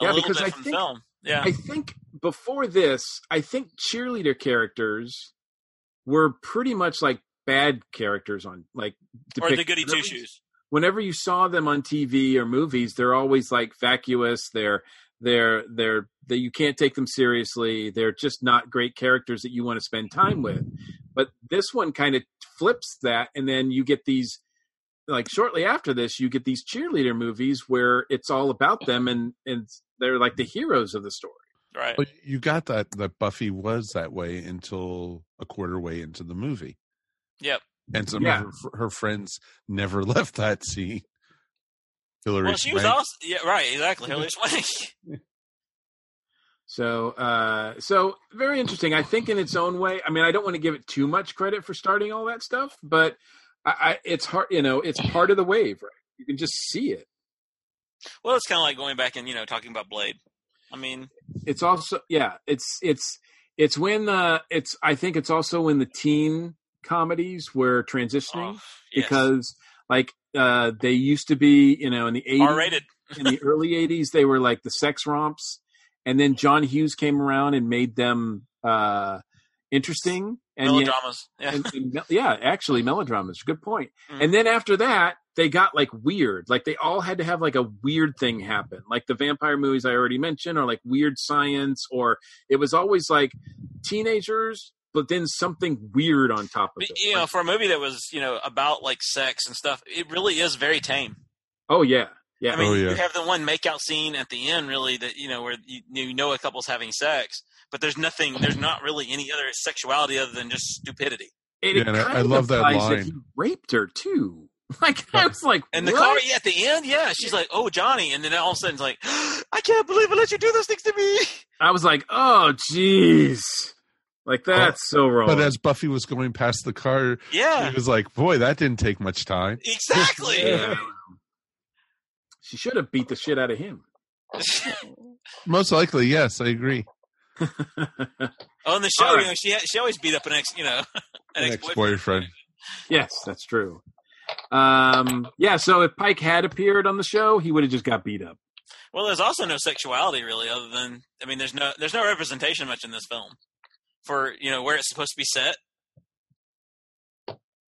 a Yeah, little because bit I from think- film. Yeah, I think before this, I think cheerleader characters were pretty much like bad characters on like or the goody two shoes. Whenever you saw them on TV or movies, they're always like vacuous. They're they're they're that you can't take them seriously. They're just not great characters that you want to spend time with. But this one kind of flips that, and then you get these like shortly after this, you get these cheerleader movies where it's all about them, and and they're like the heroes of the story. Right. But you got that that Buffy was that way until a quarter way into the movie, Yep. and some Yeah. of her, her friends never left that scene. Hilary Well, she was Swank. also yeah, right. Exactly. Hilary Swank. So, uh, so very interesting. I think in its own way. I mean, I don't want to give it too much credit for starting all that stuff, but I, I, it's hard. You know, it's part of the wave, right? You can just see it. well, it's kind of like going back and you know talking about Blade. I mean, It's also, yeah, it's it's it's when the it's. I think it's also when the teen comedies were transitioning oh, yes. because, like, uh, they used to be, you know, in the eighties, R-rated. in the early 80s they were like the sex romps and then john hughes came around and made them uh interesting and yet- Melodramas. Yeah. and- and yeah, actually melodramas. Good point. Mm. And then after that, they got like weird. Like they all had to have like a weird thing happen. Like the vampire movies I already mentioned, or like weird science, or it was always like teenagers, but then something weird on top of But, it. you know, for a movie that was you know about like sex and stuff, it really is very tame. Oh yeah, yeah. I mean, Oh, yeah. you have the one makeout scene at the end, really, that you know where you, you know a couple's having sex, but there's nothing, there's not really any other sexuality other than just stupidity. And Yeah, it and I- kind I of love that implies line. he raped her too. Like I was like, And the car yeah, at the end, yeah, she's like, "Oh, Johnny," and then all of a sudden, it's like, "I can't believe I let you do those things to me." I was like, oh jeez, like that's so wrong. But as Buffy was going past the car, Yeah, he was like, "Boy, that didn't take much time." exactly. Yeah. She should have beat the shit out of him. Most likely, yes, I agree. On the show, All right. you know, she she always beat up an ex, you know, an An ex ex-boyfriend. Yes, that's true. Um, yeah, so if Pike had appeared on the show, he would have just got beat up. Well, there's also no sexuality really, other than I mean, there's no there's no representation much in this film for you know where it's supposed to be set.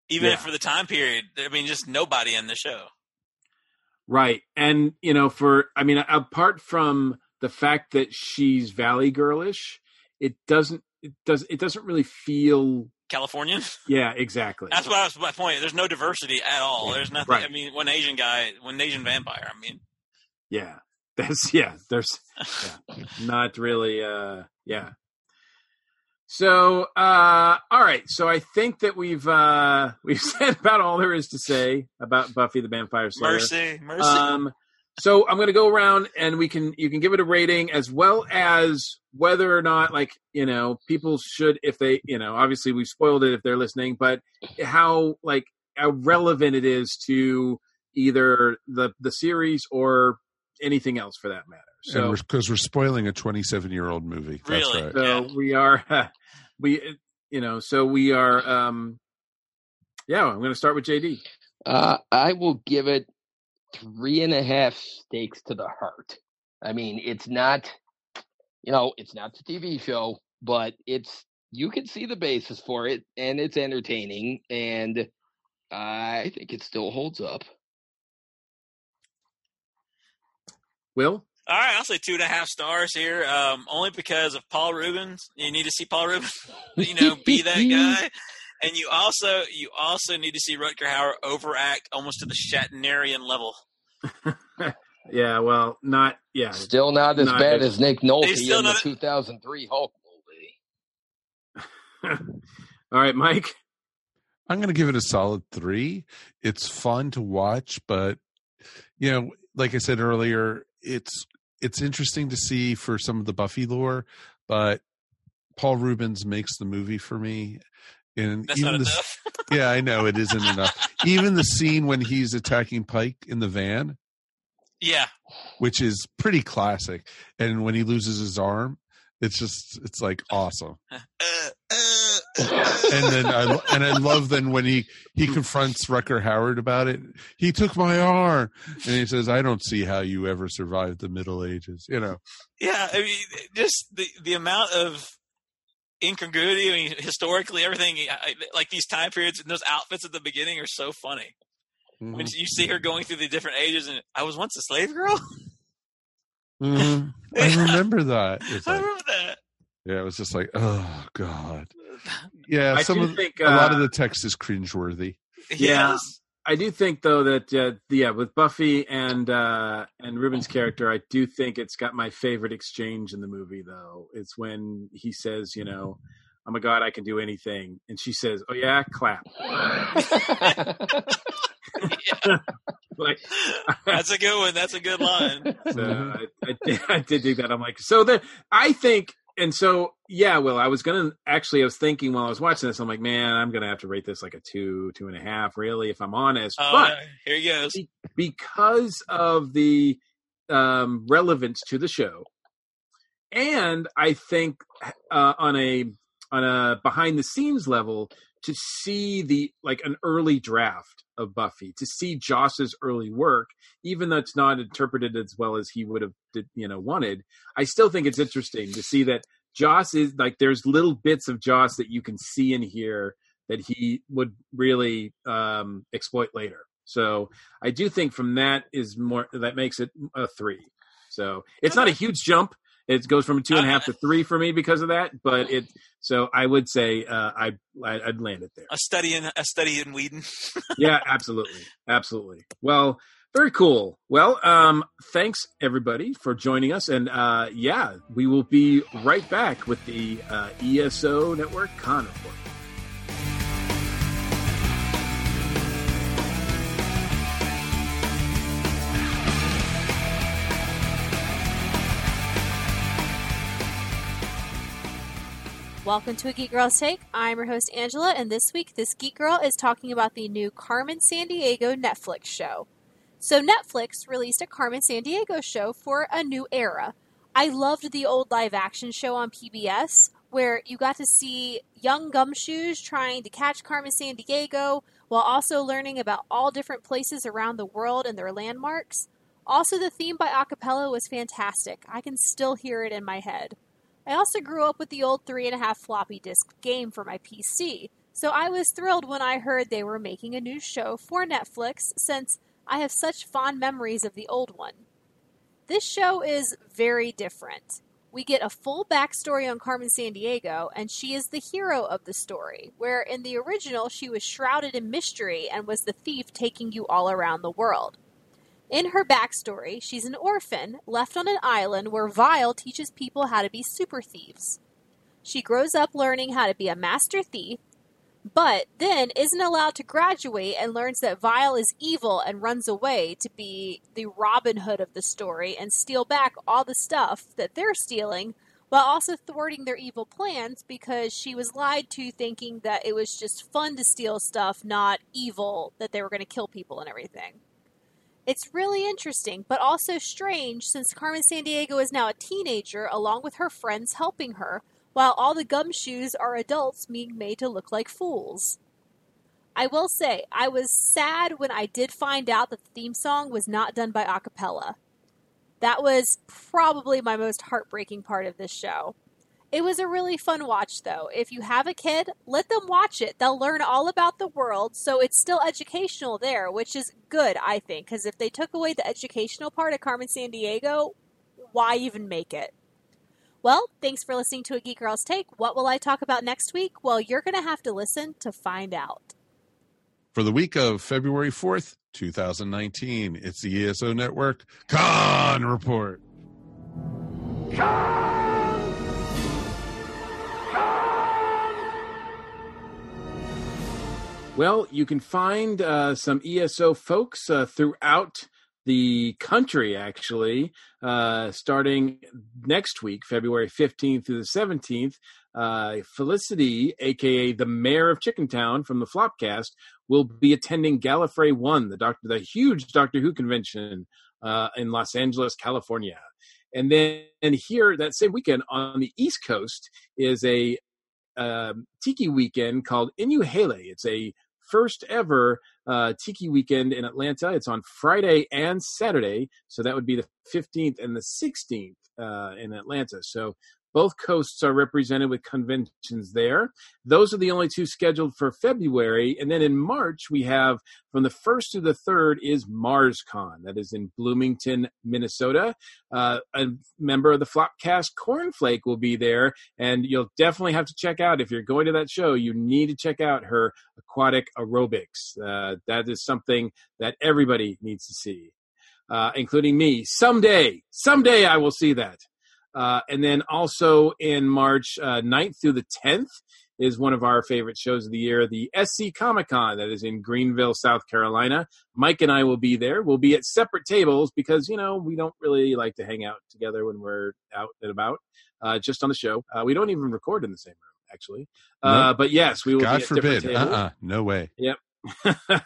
Even Yeah. for the time period, I mean, just nobody in the show. Right. And, you know, for, I mean, apart from the fact that she's Valley girlish, it doesn't, it does, it doesn't really feel, Californian. yeah, exactly. That's what I was my point. There's no diversity at all. There's nothing. Right. I mean, one Asian guy, one Asian vampire. I mean, Yeah. That's, yeah, there's yeah, not really, uh, yeah. So, uh, all right. So I think that we've, uh, we've said about all there is to say about Buffy the Vampire Slayer. mercy, mercy. Um, so I'm going to go around and we can you can give it a rating as well as whether or not like you know people should if they you know obviously we've spoiled it if they're listening, but how like how relevant it is to either the the series or anything else for that matter. So because we're, spoiling a 27 year old movie. That's Really? right. so we are we you know so we are um yeah I'm going to start with JD. Uh, I will give it three and a half stakes to the heart. I mean, it's not, you know, it's not the TV show, but it's you can see the basis for it, and it's entertaining, and I think it still holds up. Wil all right, I'll say two and a half stars here. Um, only because of Paul Reubens. You need to see Paul Reubens. you know, be that guy. And you also you also need to see Rutger Hauer overact almost to the Shatnerian level. yeah well not yeah Still not as Not bad as- as Nick Nolte in the 2003 Hulk movie. all right Mike I'm going to give it a solid three. It's fun to watch, but you know, like I said earlier, it's it's interesting to see for some of the Buffy lore, but Paul Reubens makes the movie for me. And That's not the, yeah, I know it isn't enough. Even the scene when he's attacking Pike in the van, Yeah, which is pretty classic, and when he loses his arm, it's just it's like awesome. Uh, uh, and then I and I love then when he he confronts Rutger Hauer about it. He took my arm, and he says, "I don't see how you ever survived the Middle Ages." You know, yeah. I mean, just the the amount of incongruity. I mean, historically, everything like these time periods and those outfits at the beginning are so funny. When you see her going through the different ages, and I was once a slave girl. Mhm. I remember that. It's I remember that. Yeah, it was just like, oh god. Yeah, I some do of think, a lot of uh, the text is cringeworthy. Yeah, Yes. I do think though that uh, yeah, with Buffy and uh, and Reubens' character, I do think it's got my favorite exchange in the movie. Though it's when he says, you know, "Oh my God, I can do anything," and she says, "Oh yeah, clap." like That's a good one. That's a good line. So I, I, did, I did dig that. I'm like, so the I think, and so yeah. Well, I was gonna actually, I was thinking while I was watching this, I'm like, man, I'm gonna have to rate this like a two, two and a half, really, if I'm honest. Oh, but here he goes. be- because of the um, relevance to the show, and I think uh, on a on a behind the scenes level to see the like an early draft of Buffy, to see Joss's early work, even though it's not interpreted as well as he would have you know wanted. I still think it's interesting to see that Joss is like there's little bits of Joss that you can see and hear that he would really um, exploit later. So I do think from that is more that makes it a three. So it's not a huge jump. It goes from a two and a half to three for me because of that. But it so I would say uh, I I'd land it there. A study in a study in Whedon. yeah, absolutely, absolutely. Well, very cool. Well, um, thanks everybody for joining us, and uh, yeah, we will be right back with the uh, ESO Network Con Report. Welcome to a Geek Girl's Take. I'm your host Angela, and this week this Geek Girl is talking about the new Carmen Sandiego Netflix show. So Netflix released a Carmen Sandiego show for a new era. I loved the old live action show on PBS where you got to see young gumshoes trying to catch Carmen Sandiego while also learning about all different places around the world and their landmarks. Also, the theme by Rockapella was fantastic. I can still hear it in my head. I also grew up with the old 3.5 floppy disk game for my PC, so I was thrilled when I heard they were making a new show for Netflix since I have such fond memories of the old one. This show is very different. We get a full backstory on Carmen Sandiego, and she is the hero of the story, where in the original she was shrouded in mystery and was the thief taking you all around the world. In her backstory, she's an orphan left on an island where Vile teaches people how to be super thieves. She grows up learning how to be a master thief, but then isn't allowed to graduate and learns that Vile is evil and runs away to be the Robin Hood of the story and steal back all the stuff that they're stealing while also thwarting their evil plans because she was lied to thinking that it was just fun to steal stuff, not evil, that they were going to kill people and everything. It's really interesting, but also strange since Carmen Sandiego is now a teenager along with her friends helping her, while all the gumshoes are adults being made to look like fools. I will say, I was sad when I did find out that the theme song was not done by Rockapella. That was probably my most heartbreaking part of this show. It was a really fun watch, though. If you have a kid, let them watch it. They'll learn all about the world, so it's still educational there, which is good, I think, because if they took away the educational part of Carmen Sandiego, why even make it? Well, thanks for listening to A Geek Girl's Take. What will I talk about next week? Well, you're going to have to listen to find out. For the week of February 4th, 2019, it's the ESO Network Con Report. Well, you can find uh, some ESO folks uh, throughout the country, actually, uh, starting next week, February 15th through the 17th. Uh, Felicity, aka the mayor of Chickentown from the Flopcast, will be attending Gallifrey One, the doctor, the huge Doctor Who convention uh, in Los Angeles, California. And then and here that same weekend on the East Coast is a um, tiki weekend called Inuhele. It's a first ever uh, Tiki weekend in Atlanta. It's on Friday and Saturday, so that would be the 15th and the 16th uh, in Atlanta. So both coasts are represented with conventions there. Those are the only two scheduled for February. And then in March, we have from the 1st to the 3rd is MarsCon. That is in Bloomington, Minnesota. Uh, a member of the Flopcast Cornflake will be there. And you'll definitely have to check out, if you're going to that show, you need to check out her aquatic aerobics. Uh, that is something that everybody needs to see. Uh, including me. Someday, someday I will see that. Uh, and then also in March uh, 9th through the 10th is one of our favorite shows of the year, the SC Comic Con that is in Greenville, South Carolina. Mike and I will be there. We'll be at separate tables because, you know, we don't really like to hang out together when we're out and about, uh, just on the show. Uh, we don't even record in the same room, actually. Uh. But yes, we will God be at forbid. different tables. Uh-uh. No way. Yep.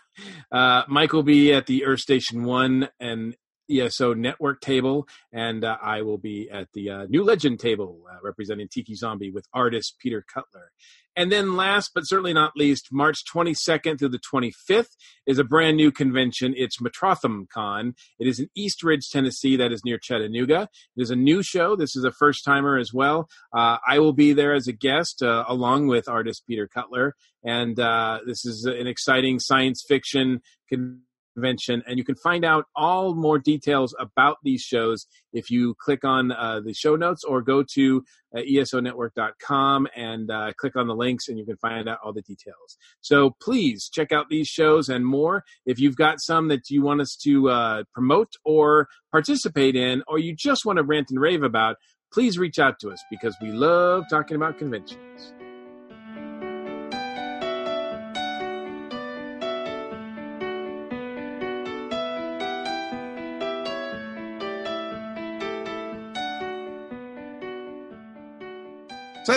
uh, Mike will be at the Earth Station One, and ESO network table, and uh, I will be at the uh, New Legend table uh, representing Tiki Zombie with artist Peter Cutler. And then, last but certainly not least, March 22nd through the 25th is a brand new convention. It's Metrotham Con. It is in East Ridge, Tennessee. That is near Chattanooga. It is a new show. This is a first timer as well. Uh, I will be there as a guest uh, along with artist Peter Cutler. And uh, this is an exciting science fiction convention convention and you can find out all more details about these shows if you click on uh, the show notes or go to uh, esonetwork.com and uh, click on the links and you can find out all the details. So please check out these shows and more. If you've got some that you want us to uh, promote or participate in or you just want to rant and rave about please reach out to us because we love talking about conventions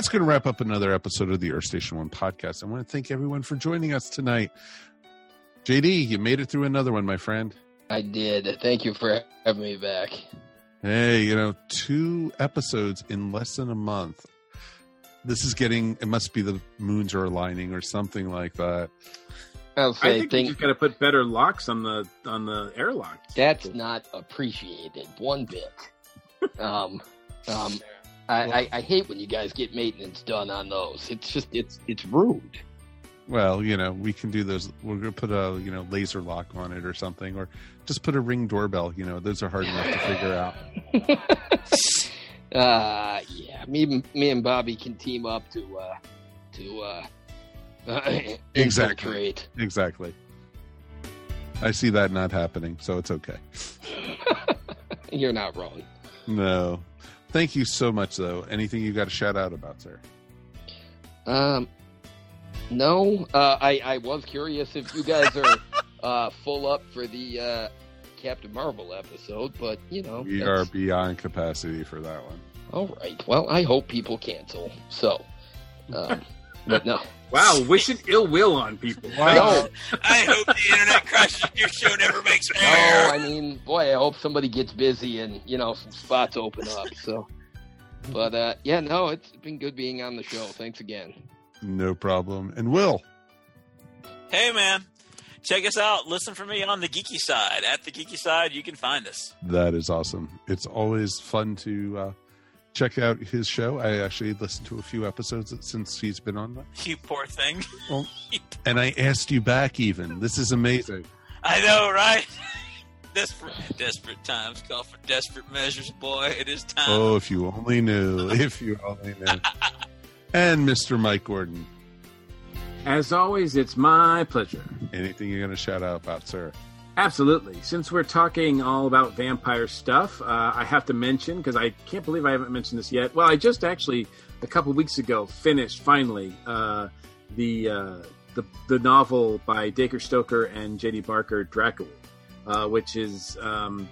that's going to wrap up another episode of the Earth Station One podcast. I want to thank everyone for joining us tonight. JD, you made it through another one, my friend. I did. Thank you for having me back. Hey, you know, two episodes in less than a month. This is getting, it must be the moons are aligning or something like that. I'll say, I think, think you just got to put better locks on the on the airlock. That's not appreciated one bit. um, um, I, I, I, hate when you guys get maintenance done on those. It's just it's it's rude. Well, you know, we can do those. We're gonna put a you know laser lock on it or something, or just put a ring doorbell. You know, those are hard enough to figure out. uh yeah, me me and Bobby can team up to uh to uh, uh exactly exactly. I see that not happening, so it's okay. You're not wrong. No, Thank you so much, though. Anything you got to shout out about, sir? Um, no. Uh, I I was curious if you guys are uh, full up for the uh, Captain Marvel episode, but you know we are beyond capacity for that one. All right. Well, I hope people cancel. So, um, but no. Wow, wishing ill will on people. Wow. I hope the internet crashes. Your show never makes No, I mean, boy, I hope somebody gets busy and you know some spots open up. So, but uh, yeah, no, it's been good being on the show. Thanks again. No problem. And Wil. Hey, man. Check us out. Listen for me on the geeky side. At the geeky side, you can find us. That is awesome. It's always fun to uh, check out his show. I actually listened to a few episodes since he's been on. You poor thing. Well, and I asked you back even. This is amazing. I know, right? Desperate, desperate times call for desperate measures, boy. It is time. Oh, if you only knew. If you only knew. and Mr. Mike Gordon. As always, it's my pleasure. Anything you're going to shout out about, sir? Absolutely. Since we're talking all about vampire stuff, uh, I have to mention because I can't believe I haven't mentioned this yet. Well, I just actually a couple weeks ago finished finally uh, the, uh, the the novel by Dacre Stoker and J.D. Barker, Dracul, uh, which is um,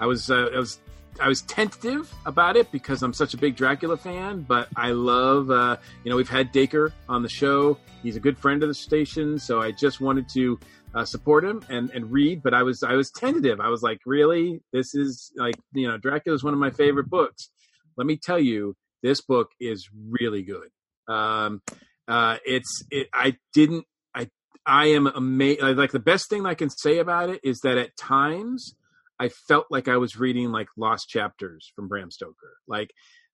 I was uh, I was I was tentative about it because I'm such a big Dracula fan, but I love, uh, you know, we've had Dacre on the show. He's a good friend of the station, so I just wanted to uh, support him and, and read, but I was I was tentative. I was like, really, this is like you know, Dracula is one of my favorite books. Let me tell you, this book is really good. Um, uh, it's it, I didn't I I am amazed. Like the best thing I can say about it is that at times I felt like I was reading like lost chapters from Bram Stoker. Like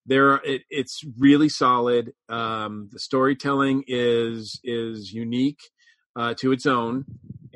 there it, it's really solid. Um, the storytelling is is unique uh, to its own.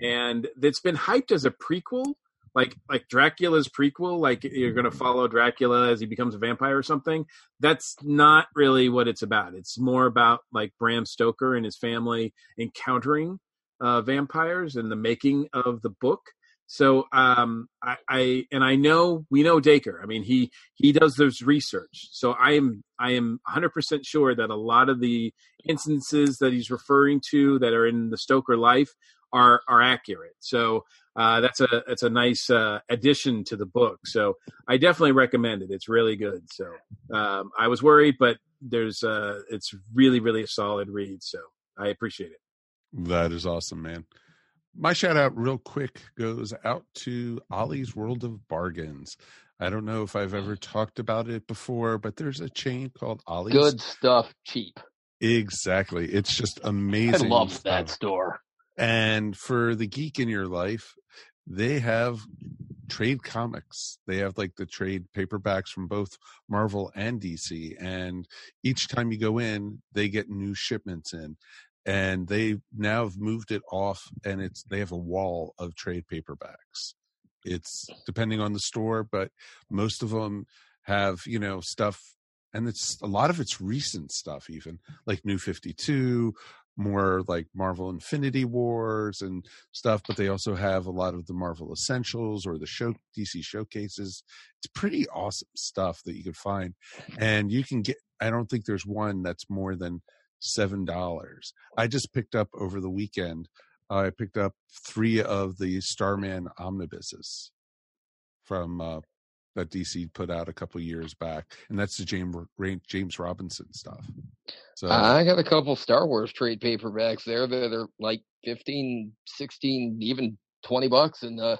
And it's been hyped as a prequel like like dracula's prequel like you're going to follow dracula as he becomes a vampire or something. That's not really what it's about. It's more about like bram stoker and his family encountering uh, vampires and the making of the book so um, I, I, and I know we know Dacre. I mean, he he does this research. So I am I am 100 percent sure that a lot of the instances that he's referring to that are in the Stoker life are are accurate. So uh, that's a that's a nice uh, addition to the book. So I definitely recommend it. It's really good. So um, I was worried, but there's uh, it's really really a solid read. So I appreciate it. That is awesome, man. My shout out, real quick, goes out to Ollie's World of Bargains. I don't know if I've ever mm. talked about it before, but there's a chain called Ollie's. Good stuff, cheap. Exactly. It's just amazing. I love that store. And for the geek in your life, they have trade comics. They have like the trade paperbacks from both Marvel and DC. And each time you go in, they get new shipments in. And they now have moved it off and it's they have a wall of trade paperbacks. It's depending on the store, but most of them have, you know, stuff and it's a lot of it's recent stuff even like new 52 more like marvel infinity wars and stuff but they also have a lot of the marvel essentials or the show dc showcases it's pretty awesome stuff that you can find and you can get i don't think there's one that's more than seven dollars i just picked up over the weekend i picked up three of the starman omnibuses from uh, that DC put out a couple years back, and that's the James James Robinson stuff. So I got a couple Star Wars trade paperbacks there that are like 15, 16, even 20 bucks in the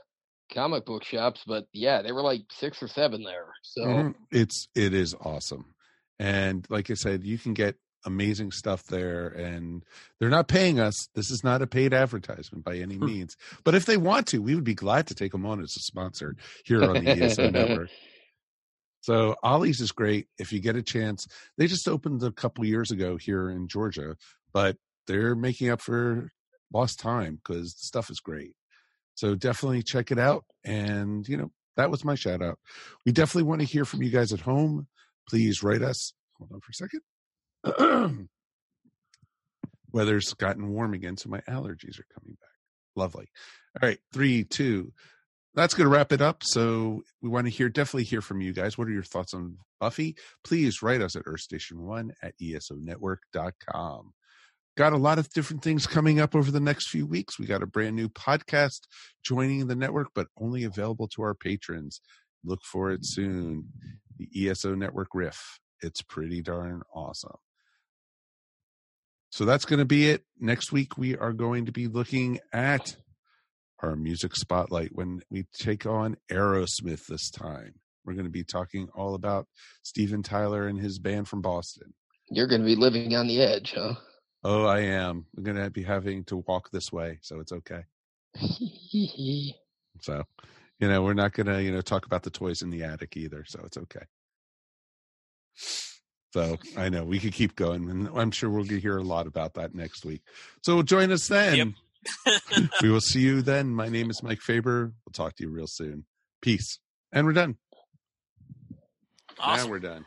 comic book shops, but yeah, they were like 6 or 7 there. So Mhm. it's it is awesome. And like I said, you can get amazing stuff there and they're not paying us. This is not a paid advertisement by any hmm. means. But if they want to, we would be glad to take them on as a sponsor here on the ESO network. So Ollie's is great if you get a chance. They just opened a couple years ago here in Georgia, but they're making up for lost time because the stuff is great. So definitely check it out. And you know, that was my shout out. We definitely want to hear from you guys at home. Please write us. Hold on for a second. Weather's gotten warm again, so my allergies are coming back. Lovely. All right, three, two. That's going to wrap it up. So we want to hear, definitely hear from you guys. What are your thoughts on Buffy? Please write us at earthstation1 at esonetwork.com. Got a lot of different things coming up over the next few weeks. We got a brand new podcast joining the network, but only available to our patrons. Look for it soon. The ESO Network Riff. It's pretty darn awesome. So that's going to be it. Next week, we are going to be looking at our music spotlight when we take on Aerosmith this time. We're going to be talking all about Steven Tyler and his band from Boston. you're going to be living on the edge, huh? Oh, I am. I'm going to be having to walk this way, so it's okay. So, you know, we're not going to, you know, talk about the toys in the attic either, so it's okay. So I know we could keep going, and I'm sure we'll hear a lot about that next week. So join us then. we will see you then. My name is Mike Faber. We'll talk to you real soon. Peace. And we're done. Awesome. Now we're done.